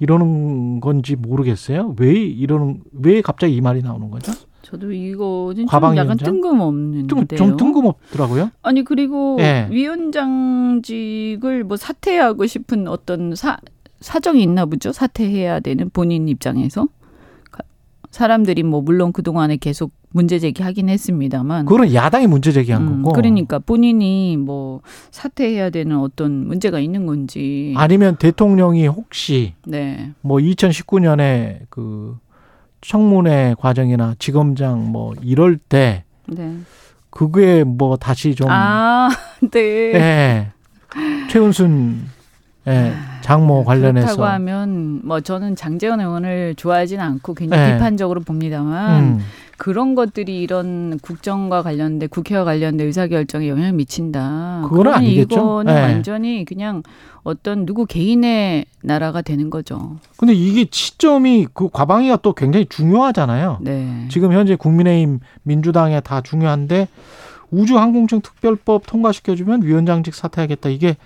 이러는 건지 모르겠어요. 왜 이러는 왜 갑자기 이 말이 나오는 거죠?
저도 이거는 좀
과방
약간 뜬금없는데요.
좀 뜬금없더라고요.
아니 그리고
예.
위원장직을 뭐 사퇴하고 싶은 어떤 사 사정이 있나 보죠. 사퇴해야 되는 본인 입장에서 가- 사람들이 뭐 물론 그 동안에 계속 문제 제기하긴 했습니다만.
그거는 야당이 문제 제기한
음,
거고.
그러니까 본인이 뭐 사퇴해야 되는 어떤 문제가 있는 건지.
아니면 대통령이 혹시
네.
뭐 2019년에 그 청문회 과정이나 지검장 뭐 이럴 때
네.
그게 뭐 다시 좀
아, 네.
예. 최은순 예, 장모 관련해서
그렇다고 하면 뭐 저는 장재원 의원을 좋아하지는 않고 굉장히
네.
비판적으로 봅니다만
음,
그런 것들이 이런 국정과 관련된 국회와 관련된 의사 결정에 영향을 미친다. 그러면
아니겠죠.
이거는
네.
완전히 그냥 어떤 누구 개인의 나라가 되는 거죠.
근데 이게 시점이 그 과방위가 또 굉장히 중요하잖아요.
네.
지금 현재 국민의힘 민주당에 다 중요한데 우주항공청 특별법 통과시켜주면 위원장직 사퇴하겠다. 이게
또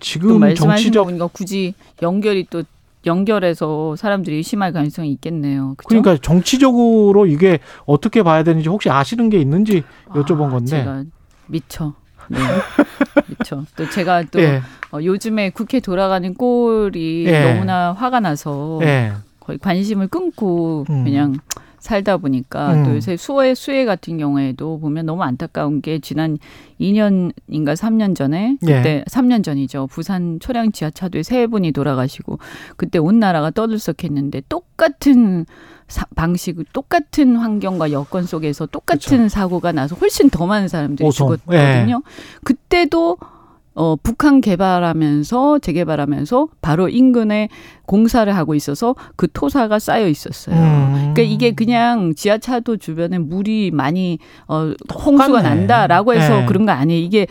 지금
말씀하신
정치적
보니까 굳이 연결이 또 연결해서 사람들이 의심할 가능성이 있겠네요. 그죠?
그러니까 정치적으로 이게 어떻게 봐야 되는지 혹시 아시는 게 있는지 여쭤본
아,
건데.
제가 미쳐. 네. (laughs) 미쳐. 또 제가 또
예,
어, 요즘에 국회 돌아가는 꼴이
예.
너무나 화가 나서
예.
거의 관심을 끊고
음.
그냥 살다 보니까
음.
또 요새 수해 수해 같은 경우에도 보면 너무 안타까운 게 지난 2년인가 3년 전에
예.
그때 3년 전이죠 부산 초량 지하차도에 세 분이 돌아가시고 그때 온 나라가 떠들썩했는데 똑같은 사, 방식 똑같은 환경과 여건 속에서 똑같은 사고가 나서 훨씬 더 많은 사람들이
오송.
죽었거든요. 그때도 어, 북한 개발하면서 재개발하면서 바로 인근에 공사를 하고 있어서 그 토사가 쌓여 있었어요.
음.
그러니까 이게 그냥 지하차도 주변에 물이 많이 어 홍수가
똑같네.
난다라고 해서
네.
그런 거 아니에요. 이게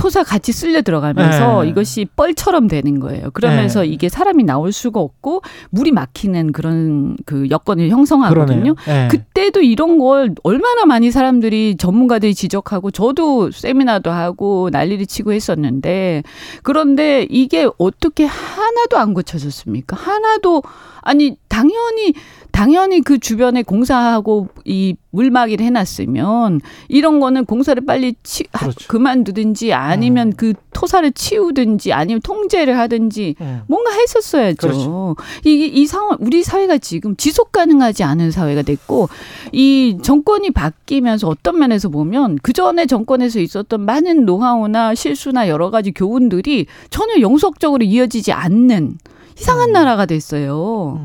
토사 같이 쓸려 들어가면서
네.
이것이 뻘처럼 되는 거예요. 그러면서
네.
이게 사람이 나올 수가 없고 물이 막히는 그런 그 여건을 형성하거든요.
예.
그때도 이런 걸 얼마나 많이 사람들이 전문가들이 지적하고 저도 세미나도 하고 난리를 치고 했었는데 그런데 이게 어떻게 하나도 안 고쳐졌습니까? 하나도 아니 당연히 당연히 그 주변에 공사하고 이 물막이를 해놨으면 이런 거는 공사를 빨리 치, 하-
그렇죠.
그만두든지 아니면
음.
그 토사를 치우든지 아니면 통제를 하든지
음.
뭔가 했었어야죠.
그렇죠.
이게 이 상황 우리 사회가 지금 지속 가능하지 않은 사회가 됐고 이 정권이 바뀌면서 어떤 면에서 보면 그 전에 정권에서 있었던 많은 노하우나 실수나 여러 가지 교훈들이 전혀 영속적으로 이어지지 않는 이상한 나라가 됐어요.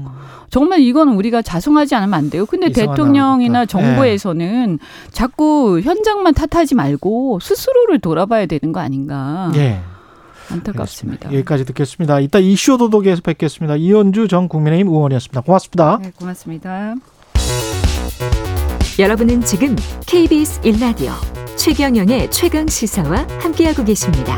음.
정말 이거는 우리가 자성하지 않으면 안 돼요. 근데 대통령이나. 정부에서는 자꾸 현장만 탓하지 말고 스스로를 돌아봐야 되는 거 아닌가
예.
안타깝습니다.
여기까지 듣겠습니다. 이따 이슈 도독에서 뵙겠습니다. 이현주 전 국민의힘 의원이었습니다. 고맙습니다.
네, 고맙습니다.
여러분은 지금 KBS 1라디오 최경영의 최강 시사와 함께하고 계십니다.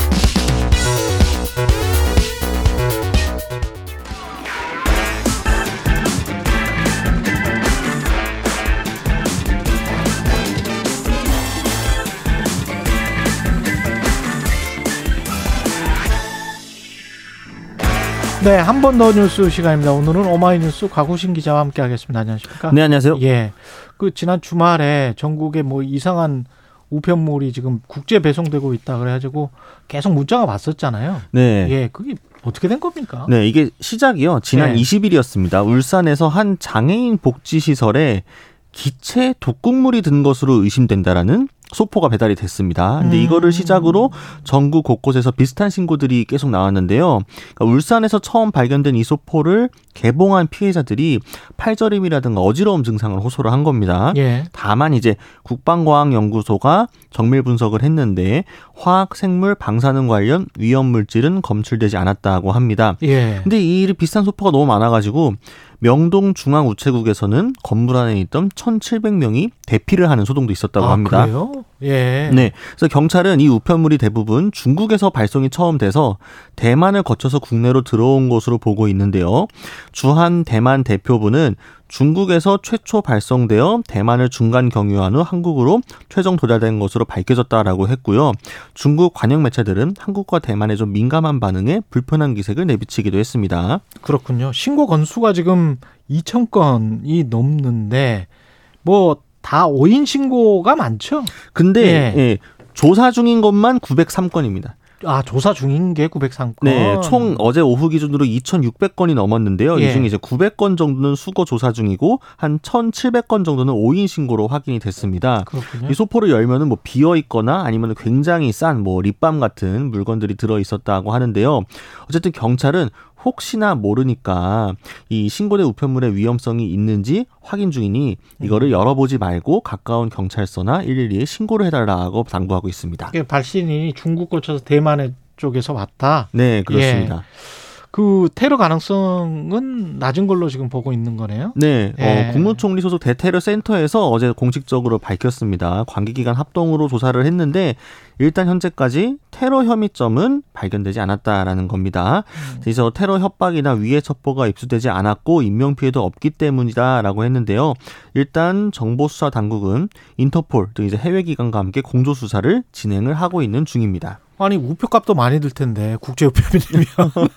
네, 한 번 더 뉴스 시간입니다. 오늘은 오마이뉴스 가구신 기자와 함께 하겠습니다. 안녕하십니까?
네, 안녕하세요.
예. 그 지난 주말에 전국에 뭐 이상한 우편물이 지금 국제 배송되고 있다 그래가지고 계속 문자가 왔었잖아요.
네.
예, 그게 어떻게 된 겁니까?
네, 이게 시작이요. 지난
네.
20일이었습니다. 울산에서 한 장애인 복지 시설에 기체 독극물이 든 것으로 의심된다라는 소포가 배달이 됐습니다. 근데
음.
이거를 시작으로 전국 곳곳에서 비슷한 신고들이 계속 나왔는데요. 그러니까 울산에서 처음 발견된 이 소포를 개봉한 피해자들이 팔저림이라든가 어지러움 증상을 호소를 한 겁니다.
예.
다만 이제 국방과학연구소가 정밀 분석을 했는데 화학, 생물, 방사능 관련 위험 물질은 검출되지 않았다고 합니다.
예.
근데 이 비슷한 소포가 너무 많아가지고 명동 중앙우체국에서는 건물 안에 있던 1,700명이 대피를 하는 소동도 있었다고
아,
합니다.
그래요? 예.
네. 그래서 경찰은 이 우편물이 대부분 중국에서 발송이 처음 돼서 대만을 거쳐서 국내로 들어온 것으로 보고 있는데요. 주한 대만 대표부는 중국에서 최초 발송되어 대만을 중간 경유한 후 한국으로 최종 도달된 것으로 밝혀졌다라고 했고요. 중국 관영 매체들은 한국과 대만의 좀 민감한 반응에 불편한 기색을 내비치기도 했습니다.
그렇군요. 신고 건수가 지금 2천 건이 넘는데 뭐 다 오인 신고가 많죠?
근데
예.
예, 조사 중인 것만 903건입니다.
아, 조사 중인 게 903건.
네, 총 어제 오후 기준으로 2,600건이 넘었는데요.
예.
이 중에 이제 900건 정도는 수거 조사 중이고 한 1,700건 정도는 오인 신고로 확인이 됐습니다.
그렇군요.
이 소포를 열면은 뭐 비어 있거나 아니면 굉장히 싼 뭐 립밤 같은 물건들이 들어 있었다고 하는데요. 어쨌든 경찰은 혹시나 모르니까 이 신고된 우편물의 위험성이 있는지 확인 중이니 이거를 열어보지 말고 가까운 경찰서나 112에 신고를 해달라고 당부하고 있습니다.
발신이 중국 거쳐서 대만 쪽에서 왔다.
네, 그렇습니다.
그 테러 가능성은 낮은 걸로 지금 보고 있는 거네요.
네,
예.
어, 국무총리 소속 대테러 센터에서 어제 공식적으로 밝혔습니다. 관계기관 합동으로 조사를 했는데 일단 현재까지 테러 혐의점은 발견되지 않았다라는 겁니다. 그래서 테러 협박이나 위해 첩보가 입수되지 않았고 인명 피해도 없기 때문이다라고 했는데요. 일단 정보 수사 당국은 인터폴 등 이제 해외 기관과 함께 공조 수사를 진행을 하고 있는 중입니다.
아니 우표값도 많이 들 텐데 국제 우편이면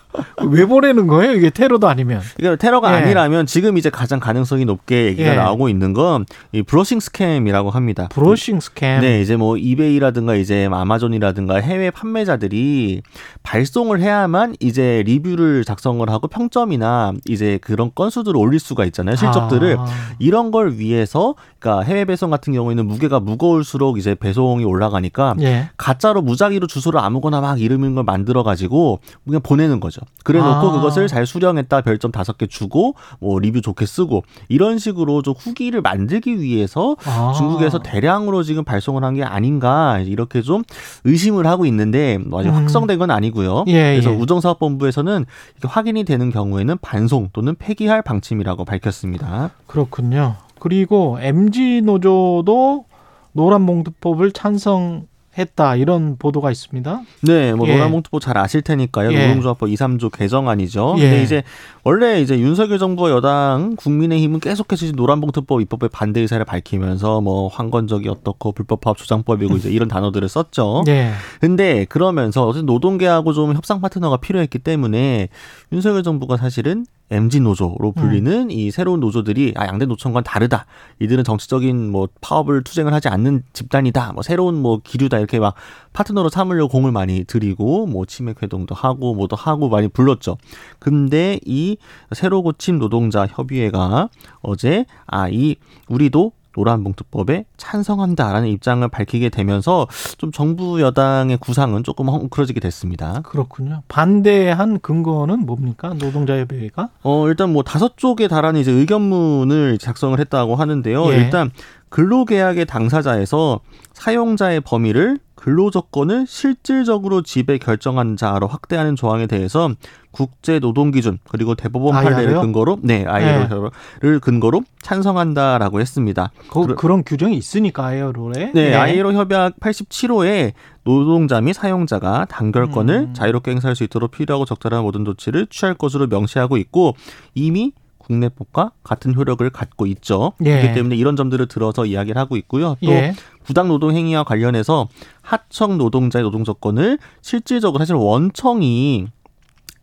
(laughs) 왜 보내는 거예요? 이게 테러도 아니면.
이게 테러가
예.
아니라면 지금 이제 가장 가능성이 높게 얘기가
예.
나오고 있는 건 이 brushing scam이라고 합니다.
brushing scam.
네, 이제 뭐 이베이라든가 이제 아마존이라든가 해외 판매자들이 발송을 해야만 이제 리뷰를 작성을 하고 평점이나 이제 그런 건수들을 올릴 수가 있잖아요. 실적들을
아.
이런 걸 위해서 그러니까 해외 배송 같은 경우에는 무게가 무거울수록 이제 배송이 올라가니까
예.
가짜로 무작위로 주소 주소를 아무거나 막 이름 있는 걸 만들어 가지고 그냥 보내는 거죠. 그래 놓고
아.
그것을 잘 수령했다 별점 다섯 개 주고 뭐 리뷰 좋게 쓰고 이런 식으로 좀 후기를 만들기 위해서
아.
중국에서 대량으로 지금 발송을 한 게 아닌가 이렇게 좀 의심을 하고 있는데 뭐 아직
음.
확정된 건 아니고요.
예,
그래서
예.
우정사업본부에서는 이게 확인이 되는 경우에는 반송 또는 폐기할 방침이라고 밝혔습니다.
그렇군요. 그리고 MG 노조도 노란 봉투법을 찬성 했다 이런 보도가 있습니다.
네, 뭐
예.
노란봉투법 잘 아실 테니까요.
예.
노동조합법 2, 3조 개정안이죠.
예.
근데 이제 원래 이제 윤석열 정부와 여당 국민의힘은 계속해서 노란봉투법 입법에 반대 의사를 밝히면서 뭐 황건적이 어떻고 불법파업 조장법이고 이제 이런 단어들을 썼죠. (laughs)
네.
근데 그러면서 어쨌든 노동계하고 좀 협상 파트너가 필요했기 때문에 윤석열 정부가 사실은 MG 노조로 불리는 이 새로운 노조들이 아 양대 노총과는 다르다. 이들은 정치적인 뭐 파업을 투쟁을 하지 않는 집단이다. 뭐 새로운 뭐 기류다 이렇게 막 파트너로 삼으려고 공을 많이 들이고 뭐 치맥 회동도 하고 뭐도 하고 많이 불렀죠. 근데 이 새로 고침 노동자 협의회가 어제 아 이 우리도 노란봉투법에 찬성한다라는 입장을 밝히게 되면서 좀 정부 여당의 구상은 조금 헝클어지게 됐습니다.
그렇군요. 반대한 근거는 뭡니까? 노동자협의회가?
어, 일단 뭐 다섯 쪽에 달하는 이제 의견문을 작성을 했다고 하는데요.
예.
일단 근로계약의 당사자에서 사용자의 범위를 근로조건을 실질적으로 지배 결정한 자로 확대하는 조항에 대해서 국제 노동 기준 그리고 대법원? 판례를 근거로 네, ILO를 근거로 찬성한다라고 했습니다.
그,
그러-
그런 규정이 있으니까 아이어로에.
네, ILO 협약 87호에 노동자 및 사용자가 단결권을
음.
자유롭게 행사할 수 있도록 필요하고 적절한 모든 조치를 취할 것으로 명시하고 있고 이미 국내법과 같은 효력을 갖고 있죠.
예.
그렇기 때문에 이런 점들을 들어서 이야기를 하고 있고요. 또
예.
부당 노동 행위와 관련해서 하청 노동자의 노동 조건을 실질적으로 사실 원청이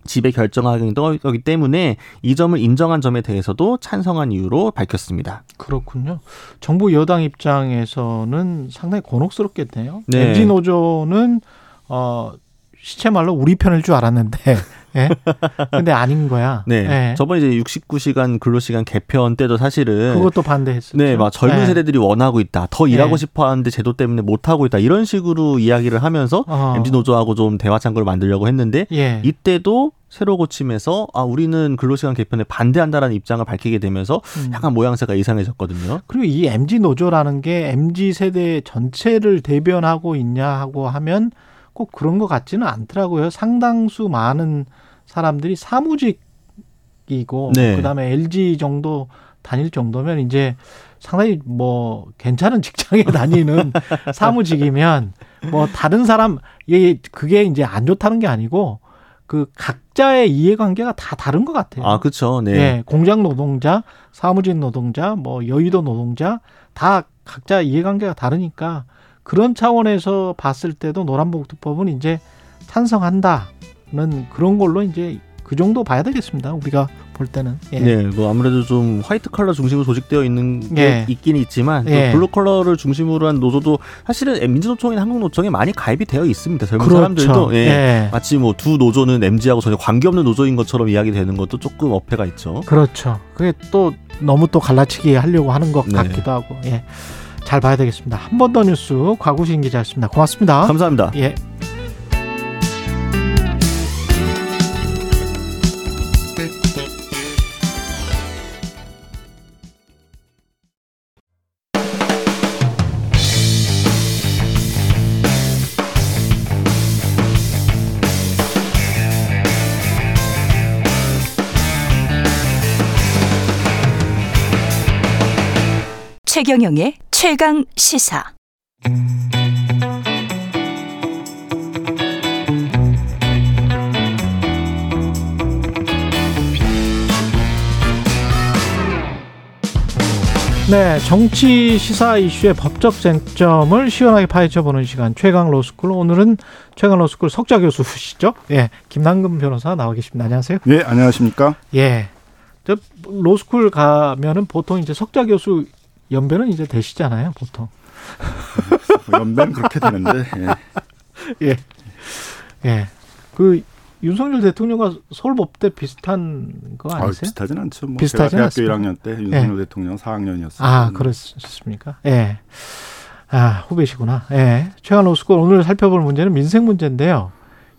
지배 결정하기 거기 때문에 이 점을 인정한 점에 대해서도 찬성한 이유로 밝혔습니다.
그렇군요. 정부 여당 입장에서는 상당히 곤혹스럽겠네요.
네.
MG 노조는 어 시체 말로 우리 편일 줄 알았는데, 예? 근데 아닌 거야. (laughs)
네.
예.
저번 이제 69시간 근로시간 개편 때도 사실은
그것도 반대했었죠.
네, 막 젊은
예.
세대들이 원하고 있다. 더 일하고
예.
싶어 하는데 제도 때문에 못 하고 있다. 이런 식으로 이야기를 하면서
어.
MZ 노조하고 좀 대화 창구를 만들려고 했는데
예.
이때도 새로 고침에서 아 우리는 근로시간 개편에 반대한다라는 입장을 밝히게 되면서
음.
약간 모양새가 이상해졌거든요.
그리고 이 MG 노조라는 게 MG 세대 전체를 대변하고 있냐 하고 하면 꼭 그런 것 같지는 않더라고요. 상당수 많은 사람들이 사무직이고
네.
그다음에 LG 정도 다닐 정도면 이제 상당히 뭐 괜찮은 (laughs) 직장에 다니는 사무직이면 뭐 다른 사람 이게 그게 이제 안 좋다는 게 아니고 그 각자의 이해관계가 다 다른 것 같아요.
아, 그렇죠. 네.
예, 공장 노동자, 사무직 노동자, 뭐 여의도 노동자 다 각자 이해관계가 다르니까 그런 차원에서 봤을 때도 노란봉투법은 이제 찬성한다는 그런 걸로 이제 그 정도 봐야 되겠습니다. 우리가 볼 때는. 예.
네, 뭐 아무래도 좀 화이트칼라 중심으로 조직되어 있는 게
예.
있긴 있지만 또
예.
블루칼라를 중심으로 한 노조도 사실은 민주노총이나 한국노총에 많이 가입이 되어 있습니다. 젊은
그렇죠.
사람들도 예.
예.
마치 뭐 두 노조는 MZ하고 전혀 관계없는 노조인 것처럼 이야기되는 것도 조금 어폐가 있죠.
그렇죠. 그게 또 너무 또 갈라치기 하려고 하는 것
네.
같기도 하고. 예. 잘 봐야 되겠습니다. 한 번 더 뉴스 과구신 기자였습니다. 고맙습니다.
감사합니다.
예.
최경영의 최강 시사.
네, 정치 시사 이슈의 법적 쟁점을 시원하게 파헤쳐 보는 시간 최강 로스쿨 오늘은 최강 로스쿨 석좌 교수시죠? 예, 김남금 변호사 나와 계십니다. 안녕하세요.
예, 안녕하십니까?
예, 저 로스쿨 가면은 보통 이제 석좌 교수 연배는 이제 되시잖아요, 보통.
연배는 그렇게 되는데. 예. (laughs)
예, 예, 그 윤석열 대통령과 서울법대 비슷한 거
아,
아니세요?
비슷하진 않죠. 뭐
비슷하진
대학교
않습니다.
1학년 때 윤석열 대통령 4학년이었어요.
아, 그렇습니까? 예. 아, 후배시구나. 예. 최강 로스쿨 오늘 살펴볼 문제는 민생 문제인데요.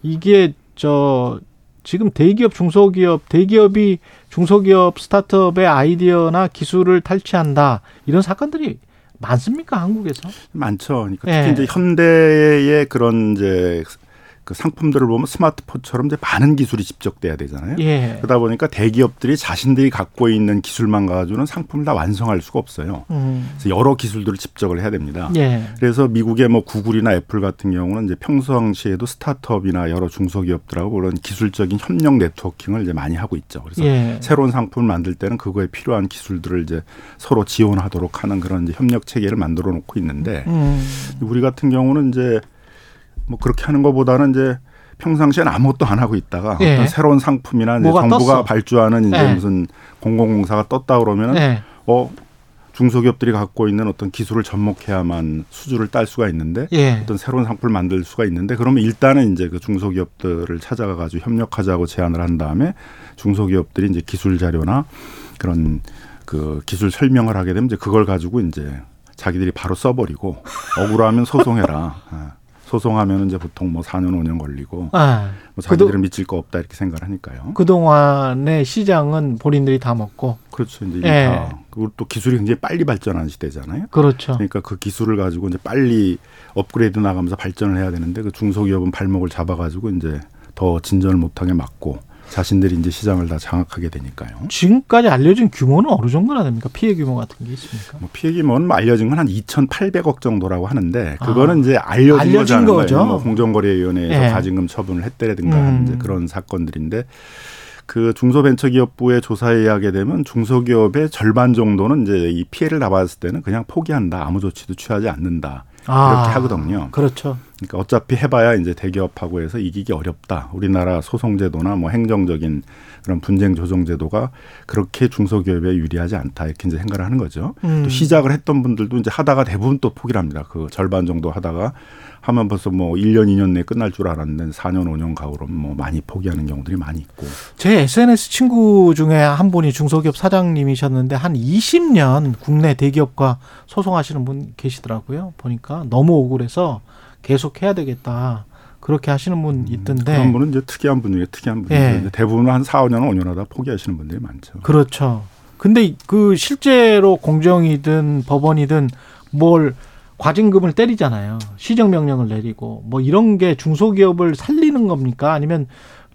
이게 저 지금 대기업, 중소기업, 대기업이 중소기업 스타트업의 아이디어나 기술을 탈취한다. 이런 사건들이 많습니까, 한국에서?
많죠. 그러니까
예.
특히 이제 현대의 그런 이제 그 상품들을 보면 스마트폰처럼 이제 많은 기술이 집적돼야 되잖아요.
예.
그러다 보니까 대기업들이 자신들이 갖고 있는 기술만 가지고는 상품을 다 완성할 수가 없어요.
음.
그래서 여러 기술들을 집적을 해야 됩니다.
예.
그래서 미국의 뭐 구글이나 애플 같은 경우는 이제 평상시에도 스타트업이나 여러 중소기업들하고 그런 기술적인 협력 네트워킹을 이제 많이 하고 있죠. 그래서
예.
새로운 상품을 만들 때는 그거에 필요한 기술들을 이제 서로 지원하도록 하는 그런 이제 협력 체계를 만들어 놓고 있는데
음.
우리 같은 경우는 이제 뭐 그렇게 하는 것보다는 이제 평상시에는 아무것도 안 하고 있다가
예.
어떤 새로운 상품이나 이제 정부가
떴어.
발주하는 이제
예.
무슨 공공공사가 떴다 그러면은
예.
어 중소기업들이 갖고 있는 어떤 기술을 접목해야만 수주를 딸 수가 있는데
예.
어떤 새로운 상품을 만들 수가 있는데 그러면 일단은 이제 그 중소기업들을 찾아가 가지고 협력하자고 제안을 한 다음에 중소기업들이 이제 기술 자료나 그런 그 기술 설명을 하게 되면 이제 그걸 가지고 이제 자기들이 바로 써버리고 억울하면 소송해라. (laughs) 아, 소송하면 이제 보통 뭐 4년 5년 걸리고
아.
뭐 자기들은 믿질 거 없다 이렇게 생각을 하니까요.
그 동안의 시장은 본인들이 다 먹고.
그렇죠. 이제
예.
다 그리고 또 기술이 굉장히 빨리 발전하는 시대잖아요.
그렇죠.
그러니까 그 기술을 가지고 이제 빨리 업그레이드 나가면서 발전을 해야 되는데 그 중소기업은 발목을 잡아가지고 이제 더 진전을 못하게 막고 자신들이 이제 시장을 다 장악하게 되니까요.
지금까지 알려진 규모는 어느 정도나 됩니까? 피해 규모 같은 게 있습니까?
뭐 피해 규모는 알려진 건 한 2,800억 정도라고 하는데 그거는
아,
이제 알려진,
알려진. 거죠.
뭐 공정거래위원회에서
예.
가징금 처분을 했다든가
음.
그런 사건들인데 그 중소벤처기업부의 조사에 의하게 되면 중소기업의 절반 정도는 이제 이 피해를 나봤을 때는 그냥 포기한다. 아무 조치도 취하지 않는다.
아,
이렇게 하거든요.
그렇죠.
그러니까 어차피 해봐야 이제 대기업하고 해서 이기기 어렵다. 우리나라 소송제도나 뭐 행정적인 그런 분쟁 조정제도가 그렇게 중소기업에 유리하지 않다. 이렇게 이제 생각을 하는 거죠.
음.
또 시작을 했던 분들도 이제 하다가 대부분 또 포기를 합니다. 그 절반 정도 하다가 하면 벌써 뭐 1년, 2년 내에 끝날 줄 알았는데 4년, 5년 가오로 뭐 많이 포기하는 경우들이 많이 있고.
제 SNS 친구 중에 한 분이 중소기업 사장님이셨는데 한 20년 국내 대기업과 소송하시는 분 계시더라고요. 보니까 너무 억울해서 계속 해야 되겠다. 그렇게 하시는 분 있던데.
음, 그런 분은 이제 특이한 분이에요. 특이한 분이죠.
예.
이제 대부분은 한 4, 5년, 5년 하다 포기하시는 분들이 많죠.
그렇죠. 근데 그 실제로 공정이든 법원이든 뭘 과징금을 때리잖아요. 시정명령을 내리고 뭐 이런 게 중소기업을 살리는 겁니까? 아니면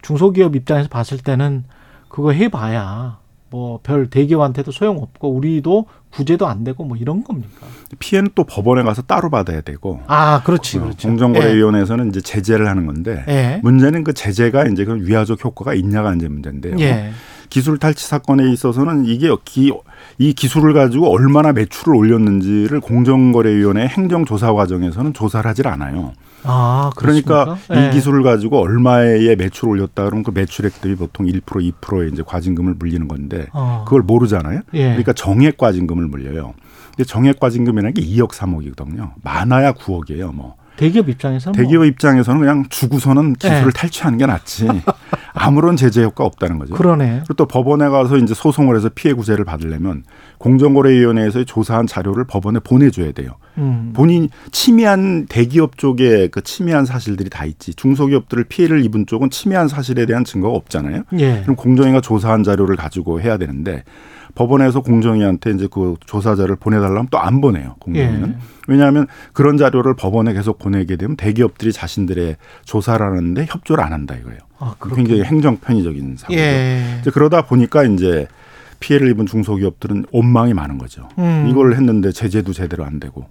중소기업 입장에서 봤을 때는 그거 해봐야 뭐 별 대기업한테도 소용없고 우리도 구제도 안 되고 뭐 이런 겁니까?
피해는 또 법원에 가서 따로 받아야 되고
아 그렇지 그렇죠.
공정거래위원회에서는 이제 제재를 하는 건데
예.
문제는 그 제재가 이제 그 위화적 효과가 있냐가 이제 문제인데요.
예.
기술 탈취 사건에 있어서는 이게 기, 이 기술을 가지고 얼마나 매출을 올렸는지를 공정거래위원회 행정조사 과정에서는 조사를 하질 않아요.
아
그러니까
그렇습니까?
이
예.
기술을 가지고 얼마의 매출을 올렸다 그러면 그 매출액 대비 보통 1% 2%의 이제 과징금을 물리는 건데
어.
그걸 모르잖아요.
예.
그러니까 정액 과징금을 물려요. 근데 정액 과징금이라는 게 2억 3억이거든요. 많아야 9억이에요. 뭐.
대기업 입장에서는
대기업
뭐
입장에서는 그냥 주고서는 기술을
예.
탈취하는 게 낫지. 아무런 제재 효과 없다는 거죠.
그러네.
그리고 또 법원에 가서 이제 소송을 해서 피해 구제를 받으려면 공정거래위원회에서 조사한 자료를 법원에 보내줘야 돼요.
음.
본인 침해한 대기업 쪽에 그 침해한 사실들이 다 있지. 중소기업들을 피해를 입은 쪽은 침해한 사실에 대한 증거가 없잖아요.
예.
그럼 공정위가 조사한 자료를 가지고 해야 되는데 법원에서 공정위한테 이제 그 조사 자료를 보내달라면 또 안 보내요. 공정위는.
예.
왜냐하면 그런 자료를 법원에 계속 보내게 되면 대기업들이 자신들의 조사를 하는데 협조를 안 한다 이거예요.
아,
굉장히 행정 편의적인 사고죠.
예.
이제 그러다 보니까 이제 피해를 입은 중소기업들은 원망이 많은 거죠.
음.
이걸 했는데 제재도 제대로 안 되고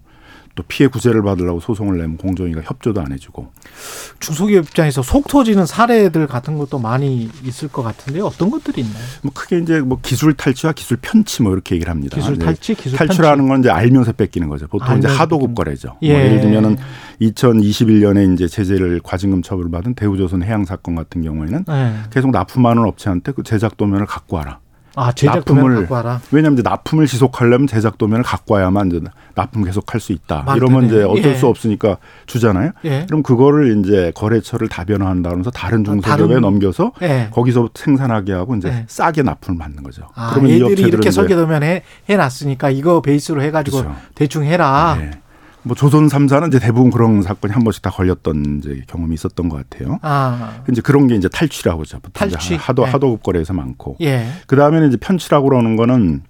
또 피해 구제를 받으려고 소송을 내면 공정위가 협조도 안 해주고
중소기업 입장에서 속 터지는 사례들 같은 것도 많이 있을 것 같은데 어떤 것들이 있나요?
뭐 크게 이제 뭐 기술 탈취와 기술 편취 뭐 이렇게 얘기를 합니다.
기술 탈취, 기술
탈출하는 건 이제 알면서 뺏기는 거죠. 보통 이제
알면서
하도급 거래죠.
예.
뭐 예를 들면은 2021년에 이제 제재를 과징금 처벌을 받은 대우조선 해양 사건 같은 경우에는
네.
계속 납품하는 업체한테 그 제작 도면을 갖고 와라.
아 제작 도면 갖고 와라.
왜냐하면 이제 납품을 지속하려면 제작 도면을 갖고 와야만 이제 납품 계속할 수 있다.
맞네.
이러면 이제 어쩔
예.
수 없으니까 주잖아요.
예.
그럼 그거를 이제 거래처를 다변화한다 그러면서 다른 중소기업에
다른-
넘겨서
예.
거기서 생산하게 하고 이제
예.
싸게 납품을 받는 거죠.
아,
그러면 이
얘들이 이렇게
이제
설계도면 해, 해놨으니까 이거 베이스로 해가지고
그렇죠.
대충 해라.
네. 뭐 조선 3사는 이제 대부분 그런 사건이 한 번씩 다 걸렸던 이제 경험이 있었던 것 같아요.
아.
이제 그런 게 이제 탈취라고 하죠.
탈취?
하도
네.
하도급 거래에서 많고.
예.
그 다음에는 이제 편취라고 그러는 거는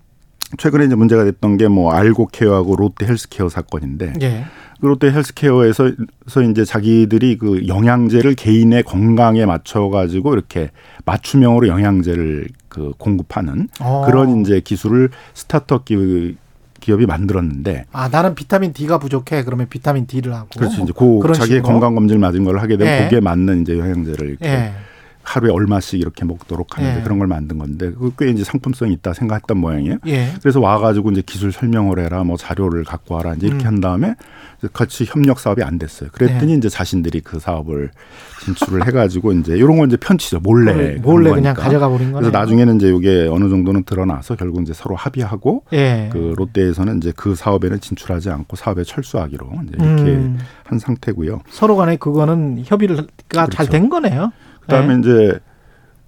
최근에 이제 문제가 됐던 게 뭐 알고케어하고 롯데 헬스케어 사건인데
예.
그 롯데 헬스케어에서 서 이제 자기들이 그 영양제를 개인의 건강에 맞춰 가지고 이렇게 맞춤형으로 영양제를 그 공급하는
어.
그런 이제 기술을 스타트업 기- 기업이 만들었는데
아, 나는 비타민 D가 부족해. 그러면 비타민 D를 하고.
그렇죠. 이제 자기의
식으로.
건강 검진을 맞은 걸 하게 되면
예.
거기에 맞는 이제 영양제를 이렇게
예.
하루에 얼마씩 이렇게 먹도록 하는데
예.
그런 걸 만든 건데 그꽤 이제 상품성이 있다 생각했던 모양이에요.
예.
그래서 와가지고 이제 기술 설명을 해라, 뭐 자료를 갖고 와라 이제 이렇게
음.
한 다음에 같이 협력 사업이 안 됐어요. 그랬더니
네.
이제 자신들이 그 사업을 진출을 해가지고 이제 이런 건 이제 편치죠, 몰래
몰래, 그냥
거니까.
가져가 버린 거네요.
그래서 나중에는 이제 이게 어느 정도는 드러나서 결국 이제 서로 합의하고
예.
그 롯데에서는 이제 그 사업에는 진출하지 않고 사업에 철수하기로 이제 이렇게
음.
한 상태고요.
서로 간에 그거는 협의가 잘
그렇죠.
된 거네요.
그다음에
예.
이제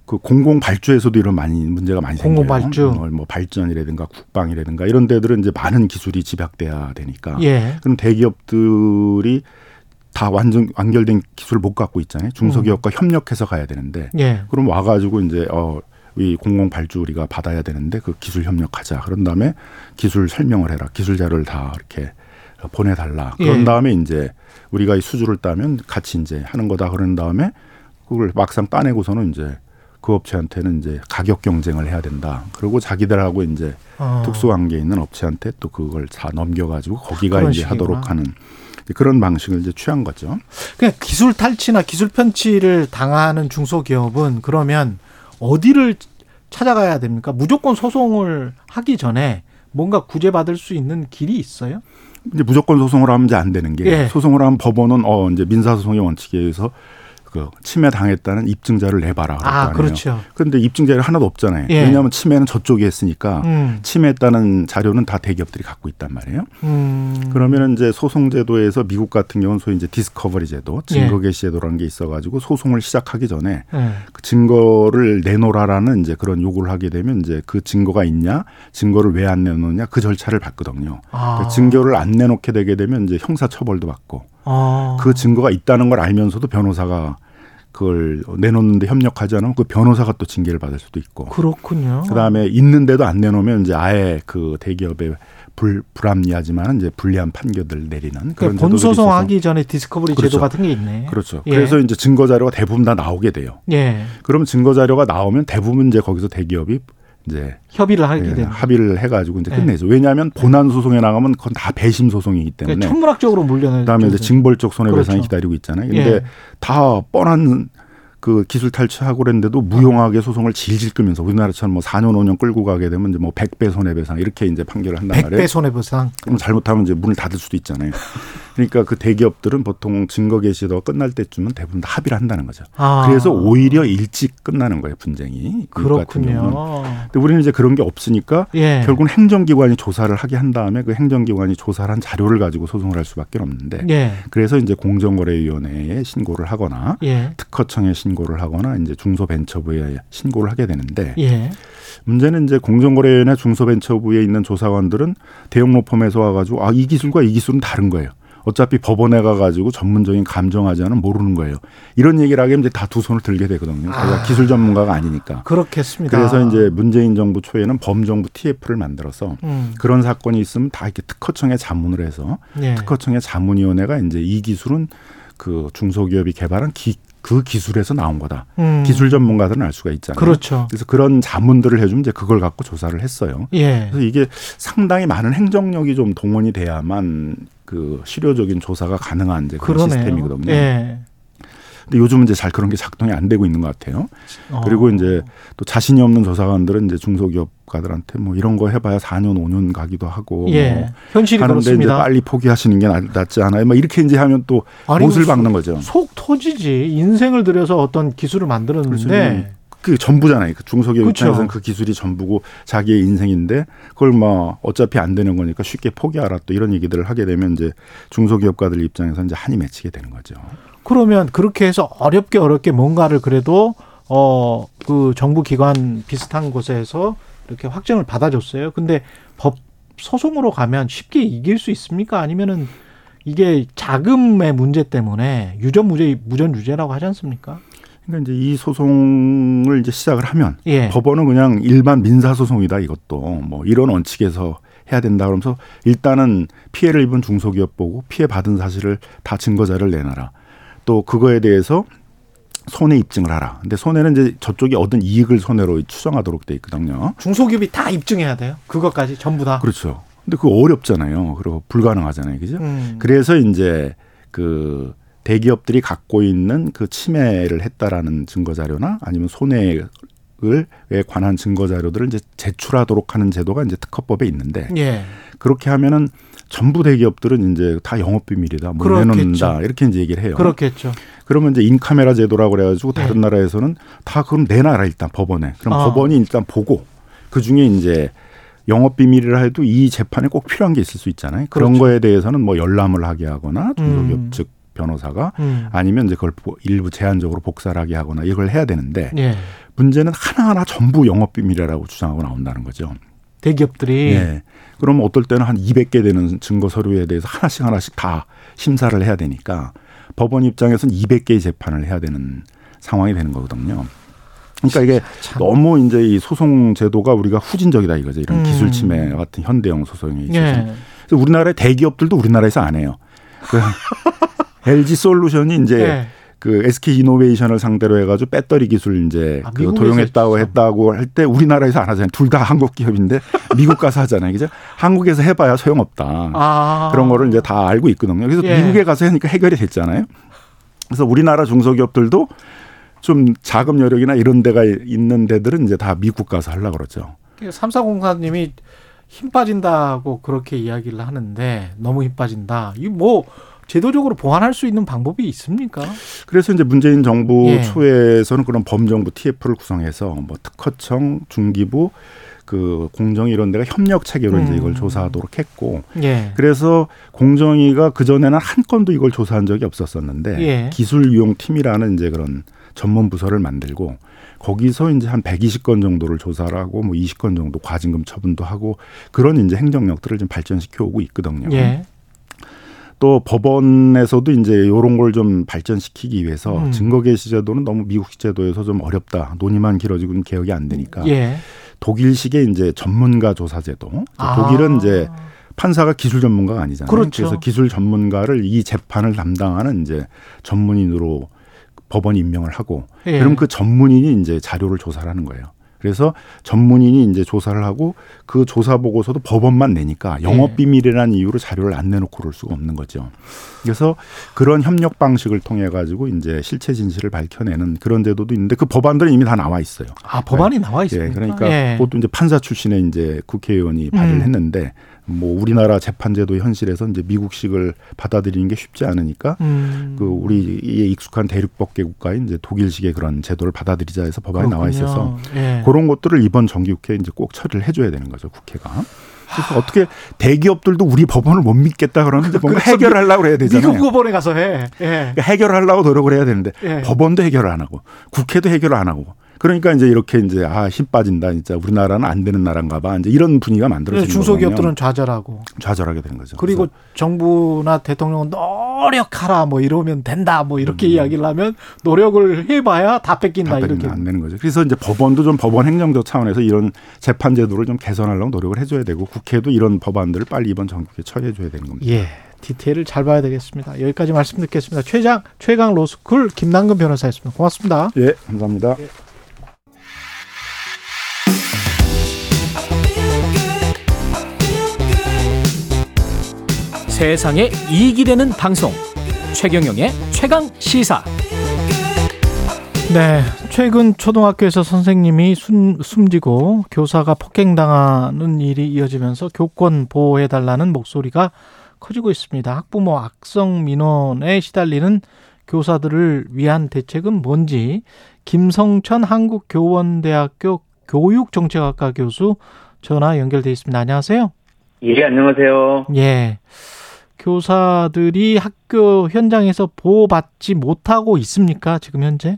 그 공공 발주에서도 이런 많이 문제가 많이
공공
생겨요.
발주.
뭐, 뭐 발전이라든가 국방이라든가 이런 데들은 이제 많은 기술이 집약돼야 되니까.
예.
그럼 대기업들이 다 완전 완결된 기술을 못 갖고 있잖아요. 중소기업과 협력해서 가야 되는데.
예.
그럼 와가지고 이제 어. 이 공공 발주 우리가 받아야 되는데 그 기술 협력하자. 그런 다음에 기술 설명을 해라. 기술 자료를 다 이렇게 보내달라. 그런
예.
다음에 이제 우리가 이 수주를 따면 같이 이제 하는 거다. 그런 다음에 그걸 막상 따내고서는 이제 그 업체한테는 이제 가격 경쟁을 해야 된다. 그리고 자기들하고 이제
어.
특수 관계에 있는 업체한테 또 그걸 다 넘겨가지고 거기가 이제
식이구나.
하도록 하는 그런 방식을 이제 취한 거죠.
그냥 기술 탈취나 기술 편취를 당하는 중소기업은 그러면 어디를 찾아가야 됩니까? 무조건 소송을 하기 전에 뭔가 구제받을 수 있는 길이 있어요?
이제 무조건 소송을 하면 이제 안 되는 게
예.
소송을 하면 법원은 어 이제 민사소송의 원칙에 의해서 그 침해 당했다는 입증자를 내봐라.
아. 그렇죠.
그런데 입증자를 하나도 없잖아요.
예.
왜냐하면 침해는 저쪽이 했으니까
음.
침해했다는 자료는 다 대기업들이 갖고 있단 말이에요.
음.
그러면은 이제 소송 제도에서 미국 같은 경우는 소위 이제 디스커버리 제도, 증거
예.
개시 제도라는 게 있어가지고 소송을 시작하기 전에
예.
그 증거를 내놓으라라는 이제 그런 요구를 하게 되면 이제 그 증거가 있냐, 증거를 왜 안 내놓느냐 그 절차를 밟거든요.
아.
그 증거를 안 내놓게 되게 되면 이제 형사 처벌도 받고
아.
그 증거가 있다는 걸 알면서도 변호사가 그걸 내놓는데 협력하지 않으면 그 변호사가 또 징계를 받을 수도 있고.
그렇군요.
그다음에 있는데도 안 내놓으면 이제 아예 그 대기업에 불 불합리하지만 이제 불리한 판결을 내리는 그런
그러니까
있어서
본소송하기 전에 디스커버리
그렇죠.
제도 같은 게 있네.
그렇죠.
예.
그래서 이제 증거 자료가 대부분 다 나오게 돼요.
예.
그러면 증거 자료가 나오면 대부분 이제 거기서 대기업이 이제
협의를 하게
예. 합의를 해가지고 이제
예.
끝내죠. 왜냐하면 본안 소송에 나가면 그건 다 배심 소송이기 때문에.
그러니까 천문학적으로 물려는
그다음에 이제. 징벌적 손해배상이
그렇죠.
기다리고 있잖아요. 근데
예.
다 뻔한 그 기술 탈취하고 그랬는데도 무용하게 소송을 질질 끌면서 우리나라처럼 뭐 4년 5년 끌고 가게 되면 이제 뭐 100배 손해배상 이렇게 이제 판결을 한단 말이에요.
100배 손해배상.
그럼 잘못하면 이제 문을 닫을 수도 있잖아요. (laughs) 그러니까 그 대기업들은 보통 증거 개시도가 끝날 때쯤은 대부분 다 합의를 한다는 거죠.
아.
그래서 오히려 일찍 끝나는 거예요, 분쟁이. 경우는.
그렇군요.
근데 우리는 이제 그런 게 없으니까
예.
결국은 행정기관이 조사를 하게 한 다음에 그 행정기관이 조사를 한 자료를 가지고 소송을 할 수밖에 없는데
예.
그래서 이제 공정거래위원회에 신고를 하거나
예.
특허청에 신고 를 하거나 이제 중소벤처부에 신고를 하게 되는데
예.
문제는 이제 공정거래위원회 중소벤처부에 있는 조사관들은 대형 로펌에서 와가지고 아 이 기술과 이 기술은 다른 거예요. 어차피 법원에 가가지고 전문적인 감정하지 않으면 모르는 거예요. 이런 얘기를 하게 이제 다 두 손을 들게 되거든요.
아.
기술 전문가가 아니니까.
그렇겠습니다.
그래서 이제 문재인 정부 초에는 범정부 TF를 만들어서
음.
그런 사건이 있으면 다 이렇게 특허청에 자문을 해서
예.
특허청의 자문위원회가 이제 이 기술은 그 중소기업이 개발한 기, 그 기술에서 나온 거다.
음.
기술 전문가들은 알 수가 있잖아요.
그렇죠.
그래서 그런 자문들을 해주면 이제 그걸 갖고 조사를 했어요.
예.
그래서 이게 상당히 많은 행정력이 좀 동원이 돼야만 그 실효적인 조사가 가능한 이제 그런
그러네요.
시스템이거든요.
예.
근데 요즘은 이제 잘 그런 게 작동이 안 되고 있는 것 같아요.
어.
그리고 이제 또 자신이 없는 조사관들은 이제 중소기업가들한테 뭐 이런 거 해봐야 4년 5년 가기도 하고
예.
뭐
현실이
하는데
그렇습니다.
이제 빨리 포기하시는 게 낫- 낫지 않아요? 뭐 이렇게 이제 하면 또
아니,
못을
속-
박는 거죠.
속 터지지. 인생을 들여서 어떤 기술을 만들었는데
그 전부잖아요. 그 중소기업
그렇죠.
입장에서는 그 기술이 전부고 자기의 인생인데 그걸 뭐 어차피 안 되는 거니까 쉽게 포기하라 또 이런 얘기들을 하게 되면 이제 중소기업가들 입장에서 이제 한이 맺히게 되는 거죠.
그러면 그렇게 해서 어렵게 어렵게 뭔가를 그래도 어 그 정부 기관 비슷한 곳에서 이렇게 확정을 받아줬어요. 근데 법 소송으로 가면 쉽게 이길 수 있습니까? 아니면은 이게 자금의 문제 때문에 유전 무죄 무전 유죄라고 하지 않습니까?
그러니까 이제 이 소송을 이제 시작을 하면
예.
법원은 그냥 일반 민사 소송이다 이것도 뭐 이런 원칙에서 해야 된다 그러면서 일단은 피해를 입은 중소기업 보고 피해 받은 사실을 다 증거 자료를 내놔라. 또 그거에 대해서 손해 입증을 하라. 근데 손해는 이제 저쪽이 얻은 이익을 손해로 추정하도록 돼 있거든요.
중소기업이 다 입증해야 돼요. 그것까지 전부 다.
그렇죠. 근데 그거 어렵잖아요. 그리고 불가능하잖아요. 그죠?
음.
그래서 이제 그 대기업들이 갖고 있는 그 침해를 했다라는 증거 자료나 아니면 손해에 관한 증거 자료들을 이제 제출하도록 하는 제도가 이제 특허법에 있는데
예.
그렇게 하면은 전부 대기업들은 이제 다 영업 비밀이다, 뭐
그렇겠죠.
내놓는다 이렇게 이제 얘기를 해요.
그렇겠죠.
그러면 이제 인카메라 제도라고 그래 가지고 다른
네.
나라에서는 다 그럼 내놔라 일단 법원에. 그럼
아.
법원이 일단 보고 그 중에 이제 영업 비밀이라 해도 이 재판에 꼭 필요한 게 있을 수 있잖아요. 그런
그렇죠.
거에 대해서는 뭐 열람을 하게 하거나 중소기업
음.
측 변호사가
음.
아니면 이제 그걸 보- 일부 제한적으로 복사를 하게 하거나 이걸 해야 되는데
예.
문제는 하나하나 전부 영업 비밀이라고 주장하고 나온다는 거죠.
대기업들이
예. 그러면 어떨 때는 한 200개 되는 증거 서류에 대해서 하나씩 하나씩 다 심사를 해야 되니까 법원 입장에서는 200개의 재판을 해야 되는 상황이 되는 거거든요. 그러니까 이게 너무 이제 이 소송 제도가 우리가 후진적이다 이거죠. 이런
음.
기술 침해 같은 현대형 소송에 있어서.
예.
그래서 우리나라의 대기업들도 우리나라에서 안 해요. 그 (laughs) LG 솔루션이 이제
예.
그 SK 이노베이션을 상대로 해가지고 배터리 기술 이제
아,
그 도용했다고
했죠.
했다고 할 때 우리나라에서 안 하잖아요. 둘 다 한국 기업인데 미국 가서 하잖아요. 그죠? 한국에서 해봐야 소용없다.
아.
그런 거를 이제 다 알고 있거든요. 그래서
예.
미국에 가서 하니까 해결이 됐잖아요. 그래서 우리나라 중소기업들도 좀 자금 여력이나 이런 데가 있는 데들은 이제 다 미국 가서 하려고 그러죠.
삼사공사님이 힘 빠진다고 그렇게 이야기를 하는데 너무 힘 빠진다. 이뭐 제도적으로 보완할 수 있는 방법이 있습니까?
그래서 이제 문재인 정부
예.
초에서는 그런 범정부 TF를 구성해서 뭐 특허청, 중기부, 그 공정 이런 데가 협력 체계로 이제
음.
이걸 조사하도록 했고
예.
그래서 공정위가 그 전에는 한 건도 이걸 조사한 적이 없었었는데
예.
기술 유용 팀이라는 이제 그런 전문 부서를 만들고 거기서 이제 한 120건 정도를 조사를 하고 뭐 20건 정도 과징금 처분도 하고 그런 이제 행정력들을 좀 발전시켜 오고 있거든요.
예.
또 법원에서도 이제 이런 걸 좀 발전시키기 위해서
음.
증거 개시 제도는 너무 미국식 제도에서 좀 어렵다. 논의만 길어지고는 개혁이 안 되니까
예.
독일식의 이제 전문가 조사 제도. 이제
아.
독일은 이제 판사가 기술 전문가가 아니잖아요.
그렇죠.
래서 기술 전문가를 이 재판을 담당하는 이제 전문인으로 법원이 임명을 하고
예.
그럼 그 전문인이 이제 자료를 조사를 하는 거예요. 그래서 전문인이 이제 조사를 하고 그 조사 보고서도 법원만 내니까 영업
예.
비밀이라는 이유로 자료를 안 내놓고 그럴 수가 없는 거죠. 그래서 그런 협력 방식을 통해 가지고 이제 실체 진실을 밝혀내는 그런 제도도 있는데 그 법안들은 이미 다 나와 있어요.
아 법안이 나와
예,
있습니까?
그러니까
예.
그것도 이제 판사 출신의 이제 국회의원이 발의를
음.
했는데 뭐 우리나라 재판제도 현실에서 이제 미국식을 받아들이는 게 쉽지 않으니까
음.
그 우리에 익숙한 대륙법계 국가인 이제 독일식의 그런 제도를 받아들이자 해서 법안이 나와
그렇군요.
있어서
예.
그런 것들을 이번 정기국회에 이제 꼭 처리를 해줘야 되는 거죠 국회가. 그래서 어떻게 대기업들도 우리 법원을 못 믿겠다 그러면 이제 뭔가
그래서
해결을 하려고 해야 되잖아요.
미국 법원에 가서 해. 예.
그러니까 해결을 하려고 노력을 해야 되는데
예.
법원도 해결을 안 하고 국회도 해결을 안 하고 그러니까 이제 이렇게 이제 아 힘 빠진다 진짜 우리나라는 안 되는 나라인가 봐 이제 이런 분위기가 만들어지는
중소기업들은
거거든요.
좌절하고
좌절하게 되는 거죠.
그리고 정부나 대통령은 노력하라 뭐 이러면 된다 뭐 이렇게 이야기를 하면 노력을 해봐야 다 뺏긴다
다
이렇게
안 되는 거죠. 그래서 이제 법원도 좀 법원 행정적 차원에서 이런 재판 제도를 좀 개선하려고 노력을 해줘야 되고 국회도 이런 법안들을 빨리 이번 정국에 처리해줘야 되는 겁니다.
예 디테일을 잘 봐야 되겠습니다. 여기까지 말씀 듣겠습니다. 최장 최강 로스쿨 김남근 변호사였습니다. 고맙습니다.
예, 감사합니다.
세상에 이익이 되는 방송 최경영의 최강 시사
네, 최근 초등학교에서 선생님이 숨, 숨지고 교사가 폭행당하는 일이 이어지면서 교권 보호해달라는 목소리가 커지고 있습니다. 학부모 악성 민원에 시달리는 교사들을 위한 대책은 뭔지 김성천 한국교원대학교 교육정책학과 교수 전화 연결돼 있습니다. 안녕하세요.
예, 안녕하세요.
예. 교사들이 학교 현장에서 보호받지 못하고 있습니까? 지금 현재?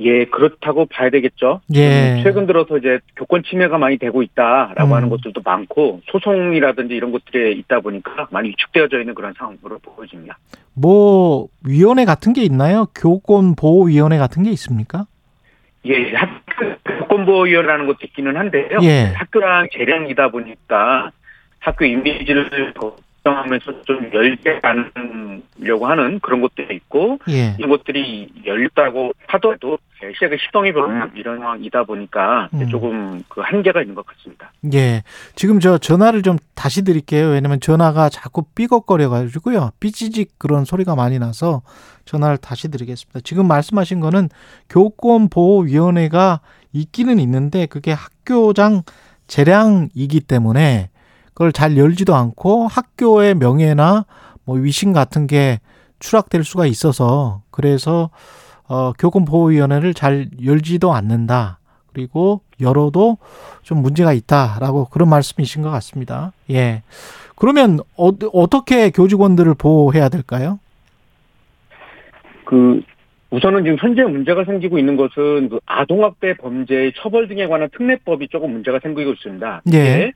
예, 그렇다고 봐야 되겠죠.
예.
음, 최근 들어서 이제 교권 침해가 많이 되고 있다라고
음.
하는 것들도 많고 소송이라든지 이런 것들이 있다 보니까 많이 위축되어져 있는 그런 상황으로 보여집니다.
뭐 위원회 같은 게 있나요? 교권 보호 위원회 같은 게 있습니까?
예, 학교 교권 보호 위원회라는 것도 있기는 한데요.
예.
학교랑 재량이다 보니까 학교 이미지를 걱정하면서 좀 열게 하려고 하는 그런 것도 있고
예.
이런 것들이 열렸다고 하더라도 시작의 시동이 별로 이런 상황이다 보니까
음.
조금 그 한계가 있는 것 같습니다.
예. 지금 저 전화를 좀 다시 드릴게요. 왜냐면 전화가 자꾸 삐걱거려 가지고요. 삐지직 그런 소리가 많이 나서 전화를 다시 드리겠습니다. 지금 말씀하신 거는 교권 보호 위원회가 있기는 있는데 그게 학교장 재량이기 때문에 그걸 잘 열지도 않고 학교의 명예나 뭐 위신 같은 게 추락될 수가 있어서 그래서 어 교권 보호 위원회를 잘 열지도 않는다. 그리고 열어도 좀 문제가 있다라고 그런 말씀이신 것 같습니다. 예. 그러면 어, 어떻게 교직원들을 보호해야 될까요?
그 우선은 지금 현재 문제가 생기고 있는 것은 그 아동학대 범죄의 처벌 등에 관한 특례법이 조금 문제가 생기고 있습니다.
예.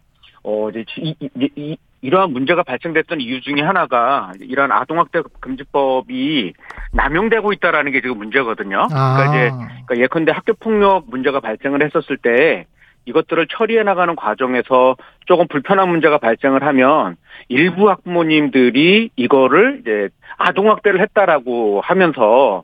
어 이제 이, 이, 이, 이러한 문제가 발생됐던 이유 중에 하나가 이러한 아동학대 금지법이 남용되고 있다라는 게 지금 문제거든요. 그러니까 이제 그러니까 예컨대 학교 폭력 문제가 발생을 했었을 때 이것들을 처리해 나가는 과정에서 조금 불편한 문제가 발생을 하면 일부 학부모님들이 이거를 이제 아동학대를 했다라고 하면서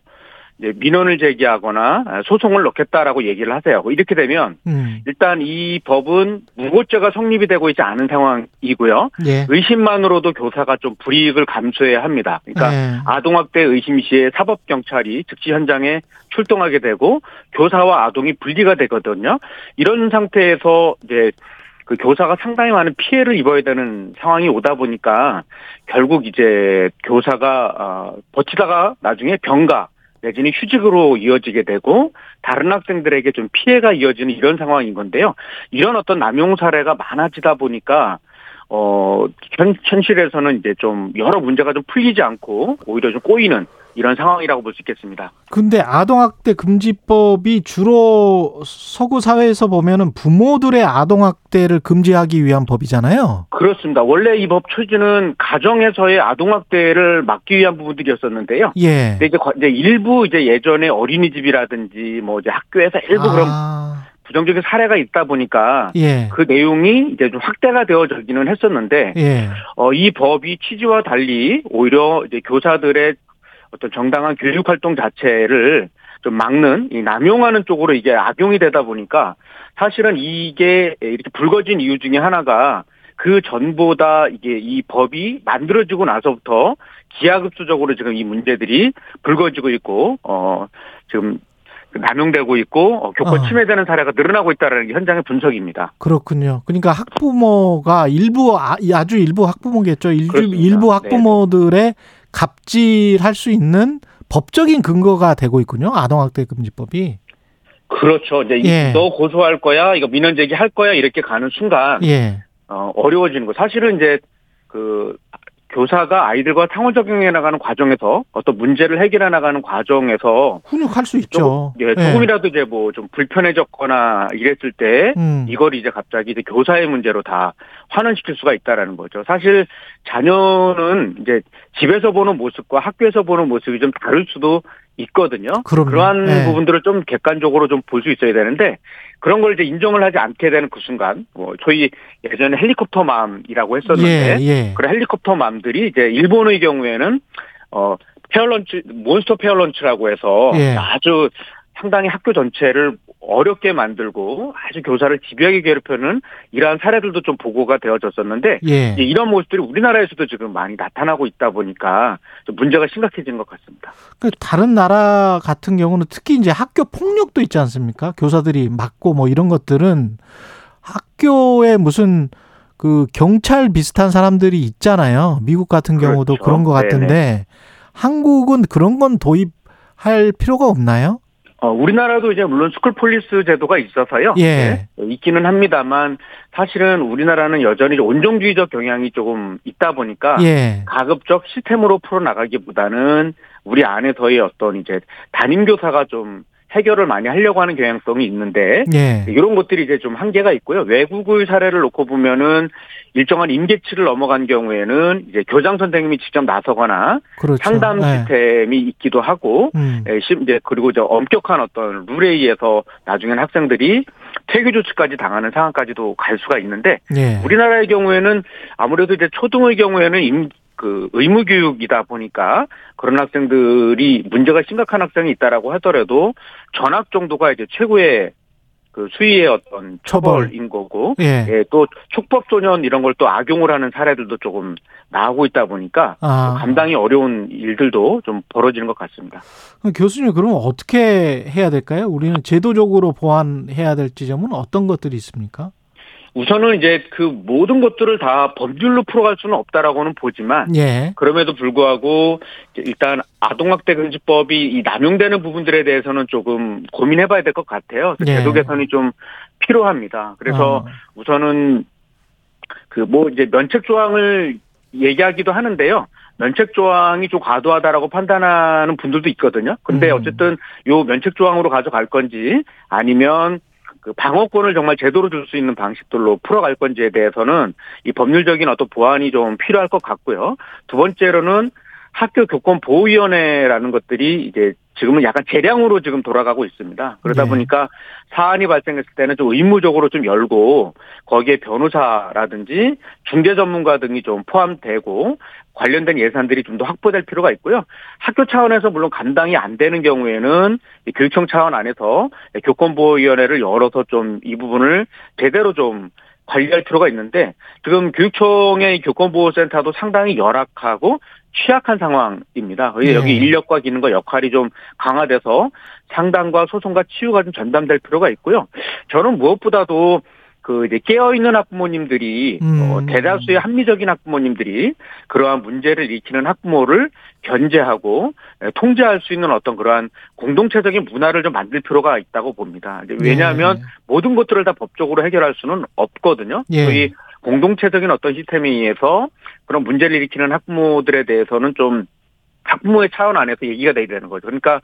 민원을 제기하거나 소송을 넣겠다라고 얘기를 하세요. 이렇게 되면
음.
일단 이 법은 무고죄가 성립이 되고 있지 않은 상황이고요.
예.
의심만으로도 교사가 좀 불이익을 감수해야 합니다. 그러니까
예.
아동학대 의심 시에 사법 경찰이 즉시 현장에 출동하게 되고 교사와 아동이 분리가 되거든요. 이런 상태에서 이제 그 교사가 상당히 많은 피해를 입어야 되는 상황이 오다 보니까 결국 이제 교사가 어, 버티다가 나중에 병가 내지는 휴직으로 이어지게 되고 다른 학생들에게 좀 피해가 이어지는 이런 상황인 건데요. 이런 어떤 남용 사례가 많아지다 보니까 어 현, 현실에서는 이제 좀 여러 문제가 좀 풀리지 않고 오히려 좀 꼬이는 이런 상황이라고 볼 수 있겠습니다.
근데 아동학대 금지법이 주로 서구 사회에서 보면은 부모들의 아동학대를 금지하기 위한 법이잖아요.
그렇습니다. 원래 이법 취지는 가정에서의 아동학대를 막기 위한 부분들이었었는데요.
예.
근데 이제, 과- 이제 일부 이제 예전에 어린이집이라든지 뭐 이제 학교에서 일부 그런
아,
부정적인 사례가 있다 보니까
예.
그 내용이 이제 좀 확대가 되어지기는 했었는데
예.
어, 이 법이 취지와 달리 오히려 이제 교사들의 어떤 정당한 교육 활동 자체를 좀 막는 이 남용하는 쪽으로 이게 악용이 되다 보니까 사실은 이게 이렇게 불거진 이유 중에 하나가 그 전보다 이게 이 법이 만들어지고 나서부터 기하급수적으로 지금 이 문제들이 불거지고 있고 어 지금 남용되고 있고 어, 교권
어.
침해되는 사례가 늘어나고 있다는 게 현장의 분석입니다.
그렇군요. 그러니까 학부모가 일부 아, 아주 일부 학부모겠죠. 일부. 일부 학부모들의 갑질할 수 있는 법적인 근거가 되고 있군요. 아동학대 금지법이.
그렇죠. 이제 이-
예.
너 고소할 거야, 이거 민원 제기할 거야 이렇게 가는 순간
예.
어, 어려워지는 거. 사실은 이제 그 교사가 아이들과 상호 적용해 나가는 과정에서 어떤 문제를 해결해 나가는 과정에서
훈육할 수 있죠.
예, 조금이라도 이제 뭐 좀 불편해졌거나 이랬을 때
음.
이걸 이제 갑자기 이제 교사의 문제로 다 환원시킬 수가 있다라는 거죠. 사실 자녀는 이제 집에서 보는 모습과 학교에서 보는 모습이 좀 다를 수도 있거든요.
그럼요.
그러한
예.
부분들을 좀 객관적으로 좀 볼 수 있어야 되는데 그런 걸 이제 인정을 하지 않게 되는 그 순간 뭐 저희 예전에 헬리콥터 맘이라고 했었는데
예, 예.
그런 헬리콥터 맘들이 이제 일본의 경우에는 어 parents monster parents라고 해서
예.
아주 상당히 학교 전체를 어렵게 만들고 아주 교사를 집요하게 괴롭히는 이러한 사례들도 좀 보고가 되어졌었는데
예.
이런 모습들이 우리나라에서도 지금 많이 나타나고 있다 보니까 좀 문제가 심각해진 것 같습니다.
그 다른 나라 같은 경우는 특히 이제 학교 폭력도 있지 않습니까? 교사들이 맞고 뭐 이런 것들은 학교에 무슨 그 경찰 비슷한 사람들이 있잖아요. 미국 같은 경우도
그렇죠.
그런것 같은데 한국은 그런 건 도입할 필요가 없나요?
어, 우리나라도 이제 물론 school police 제도가 있어서요.
예.
네, 있기는 합니다만 사실은 우리나라는 여전히 온정주의적 경향이 조금 있다 보니까
예.
가급적 시스템으로 풀어나가기보다는 우리 안에서의 어떤 이제 담임 교사가 좀 해결을 많이 하려고 하는 경향성이 있는데
예.
이런 것들이 이제 좀 한계가 있고요. 외국의 사례를 놓고 보면은 일정한 임계치를 넘어간 경우에는 이제 교장 선생님이 직접 나서거나
그렇죠.
상담
예.
시스템이 있기도 하고
음.
예, 심- 이제 그리고 이제 엄격한 어떤 룰에 의해서 나중엔 학생들이 퇴교 조치까지 당하는 상황까지도 갈 수가 있는데
예.
우리나라의 경우에는 아무래도 이제 초등의 경우에는 임, 그 의무 교육이다 보니까 그런 학생들이 문제가 심각한 학생이 있다라고 하더라도 전학 정도가 이제 최고의 그 수위의 어떤
처벌.
처벌인 거고
예.
예, 또 촉법 소년 이런 걸 또 악용을 하는 사례들도 조금 나오고 있다 보니까
아.
감당이 어려운 일들도 좀 벌어지는 것 같습니다.
그럼 교수님 그러면 어떻게 해야 될까요? 우리는 제도적으로 보완해야 될 지점은 어떤 것들이 있습니까?
우선은 이제 그 모든 것들을 다 법률로 풀어갈 수는 없다라고는 보지만
예.
그럼에도 불구하고 일단 아동학대 금지법이 이 남용되는 부분들에 대해서는 조금 고민해봐야 될 것 같아요.
예.
제도 개선이 좀 필요합니다. 그래서
어.
우선은 그 뭐 이제 면책 조항을 얘기하기도 하는데요. 면책 조항이 좀 과도하다라고 판단하는 분들도 있거든요. 근데
음.
어쨌든 요 면책 조항으로 가져갈 건지 아니면 그 방어권을 정말 제대로 줄 수 있는 방식들로 풀어갈 건지에 대해서는 이 법률적인 어떤 보완이 좀 필요할 것 같고요. 두 번째로는 학교 교권 보호위원회라는 것들이 이제 지금은 약간 재량으로 지금 돌아가고 있습니다. 그러다
네.
보니까 사안이 발생했을 때는 좀 의무적으로 좀 열고 거기에 변호사라든지 중재 전문가 등이 좀 포함되고 관련된 예산들이 좀 더 확보될 필요가 있고요. 학교 차원에서 물론 감당이 안 되는 경우에는 이 교육청 차원 안에서 교권보호위원회를 열어서 좀 이 부분을 제대로 좀 관리할 필요가 있는데 지금 교육청의 이 교권보호센터도 상당히 열악하고 취약한 상황입니다.
네.
여기 인력과 기능과 역할이 좀 강화돼서 상담과 소송과 치유가 좀 전담될 필요가 있고요. 저는 무엇보다도 그 이제 깨어 있는 학부모님들이
음.
어, 대다수의 합리적인 학부모님들이 그러한 문제를 일으키는 학부모를 견제하고 에, 통제할 수 있는 어떤 그러한 공동체적인 문화를 좀 만들 필요가 있다고 봅니다. 이제 왜냐하면
네.
모든 것들을 다 법적으로 해결할 수는 없거든요.
예.
저희 공동체적인 어떤 시스템에 의해서 그런 문제를 일으키는 학부모들에 대해서는 좀 학부모의 차원 안에서 얘기가 돼야 되는 거죠. 그러니까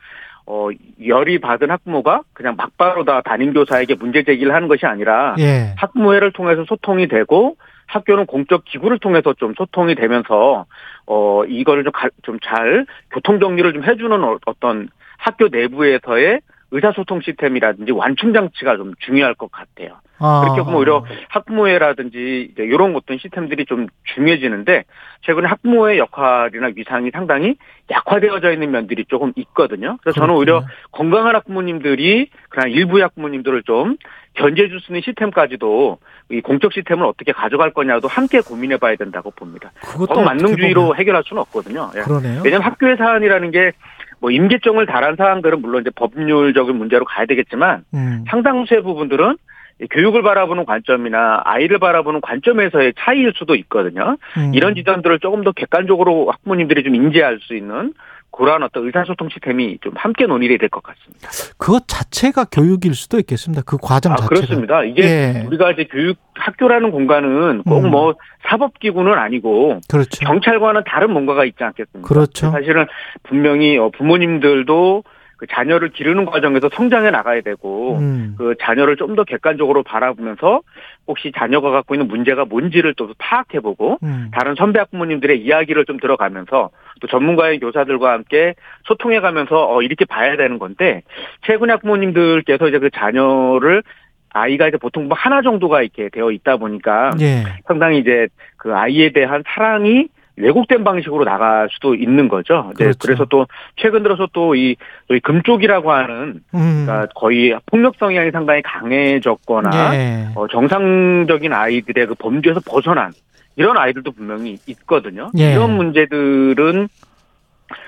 어 열이 받은 학부모가 그냥 막바로 다 담임 교사에게 문제 제기를 하는 것이 아니라
예.
학부모회를 통해서 소통이 되고 학교는 공적 기구를 통해서 좀 소통이 되면서 어 이거를 좀잘 교통 정리를 좀 해주는 어- 어떤 학교 내부에서의 의사소통 시스템이라든지 완충 장치가 좀 중요할 것 같아요.
아.
그렇게 보면 오히려 학부모회라든지 이제 이런 어떤 시스템들이 좀 중요해지는데 최근에 학부모의 역할이나 위상이 상당히 약화되어져 있는 면들이 조금 있거든요. 그래서 저는 오히려 건강한 학부모님들이 그냥 일부의 학부모님들을 좀 견제해 줄 수 있는 시스템까지도 이 공적 시스템을 어떻게 가져갈 거냐도 함께 고민해 봐야 된다고 봅니다.
그것도
법 만능주의로 해결할 수는 없거든요. 예.
그러네요.
왜냐하면 학교의 사안이라는 게 뭐 임계점을 달한 사항들은 물론 이제 법률적인 문제로 가야 되겠지만
음.
상당수의 부분들은 이 교육을 바라보는 관점이나 아이를 바라보는 관점에서의 차이일 수도 있거든요.
음.
이런 지점들을 조금 더 객관적으로 학부모님들이 좀 인지할 수 있는 그러한 어떤 의사소통 시스템이 좀 함께 논의돼야 될 것 같습니다.
그것 자체가 교육일 수도 있겠습니다. 그 과정
아,
자체가.
그렇습니다. 이게
예.
우리가 이제 교육 학교라는 공간은 꼭
음.
뭐 사법기구는 아니고
그렇죠.
경찰과는 다른 뭔가가 있지 않겠습니까?
그렇죠.
사실은 분명히 어, 부모님들도 그 자녀를 기르는 과정에서 성장해 나가야 되고
음.
그 자녀를 좀 더 객관적으로 바라보면서 혹시 자녀가 갖고 있는 문제가 뭔지를 또 파악해보고
음.
다른 선배 학부모님들의 이야기를 좀 들어가면서 또 전문가의 교사들과 함께 소통해가면서 어 이렇게 봐야 되는 건데 최근에 학부모님들께서 이제 그 자녀를 아이가 이제 보통 뭐 하나 정도가 이렇게 되어 있다 보니까
예.
상당히 이제 그 아이에 대한 사랑이 왜곡된 방식으로 나갈 수도 있는 거죠. 네,
그렇죠.
그래서 또 최근 들어서 또이 금쪽이라고 하는
음.
그러니까 거의 폭력 성향이 상당히 강해졌거나
예.
어, 정상적인 아이들의 그 범죄에서 벗어난 이런 아이들도 분명히 있거든요.
예.
이런 문제들은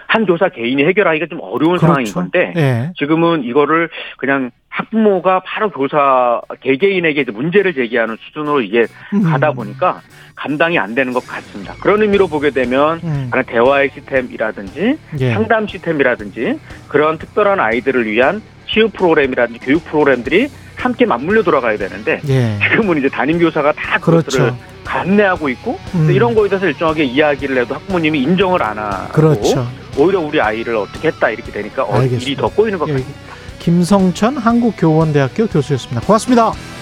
한 교사 개인이 해결하기가 좀 어려운
그렇죠.
상황인 건데
예.
지금은 이거를 그냥 학부모가 바로 교사 개개인에게 이제 문제를 제기하는 수준으로 이게
음.
가다 보니까 감당이 안 되는 것 같습니다. 그런 의미로 보게 되면
음.
대화의 시스템이라든지
예.
상담 시스템이라든지 그런 특별한 아이들을 위한 치유 프로그램이라든지 교육 프로그램들이 함께 맞물려 돌아가야 되는데
예.
지금은 이제 담임 교사가 다 그것들을
그렇죠.
감내하고 있고
음.
이런 거에 대해서 일정하게 이야기를 해도 학부모님이 인정을 안 하고
그렇죠.
오히려 우리 아이를 어떻게 했다 이렇게 되니까 어,
알겠습니다.
일이 더 꼬이는 것
예.
같습니다.
김성천 한국교원대학교 교수였습니다. 고맙습니다.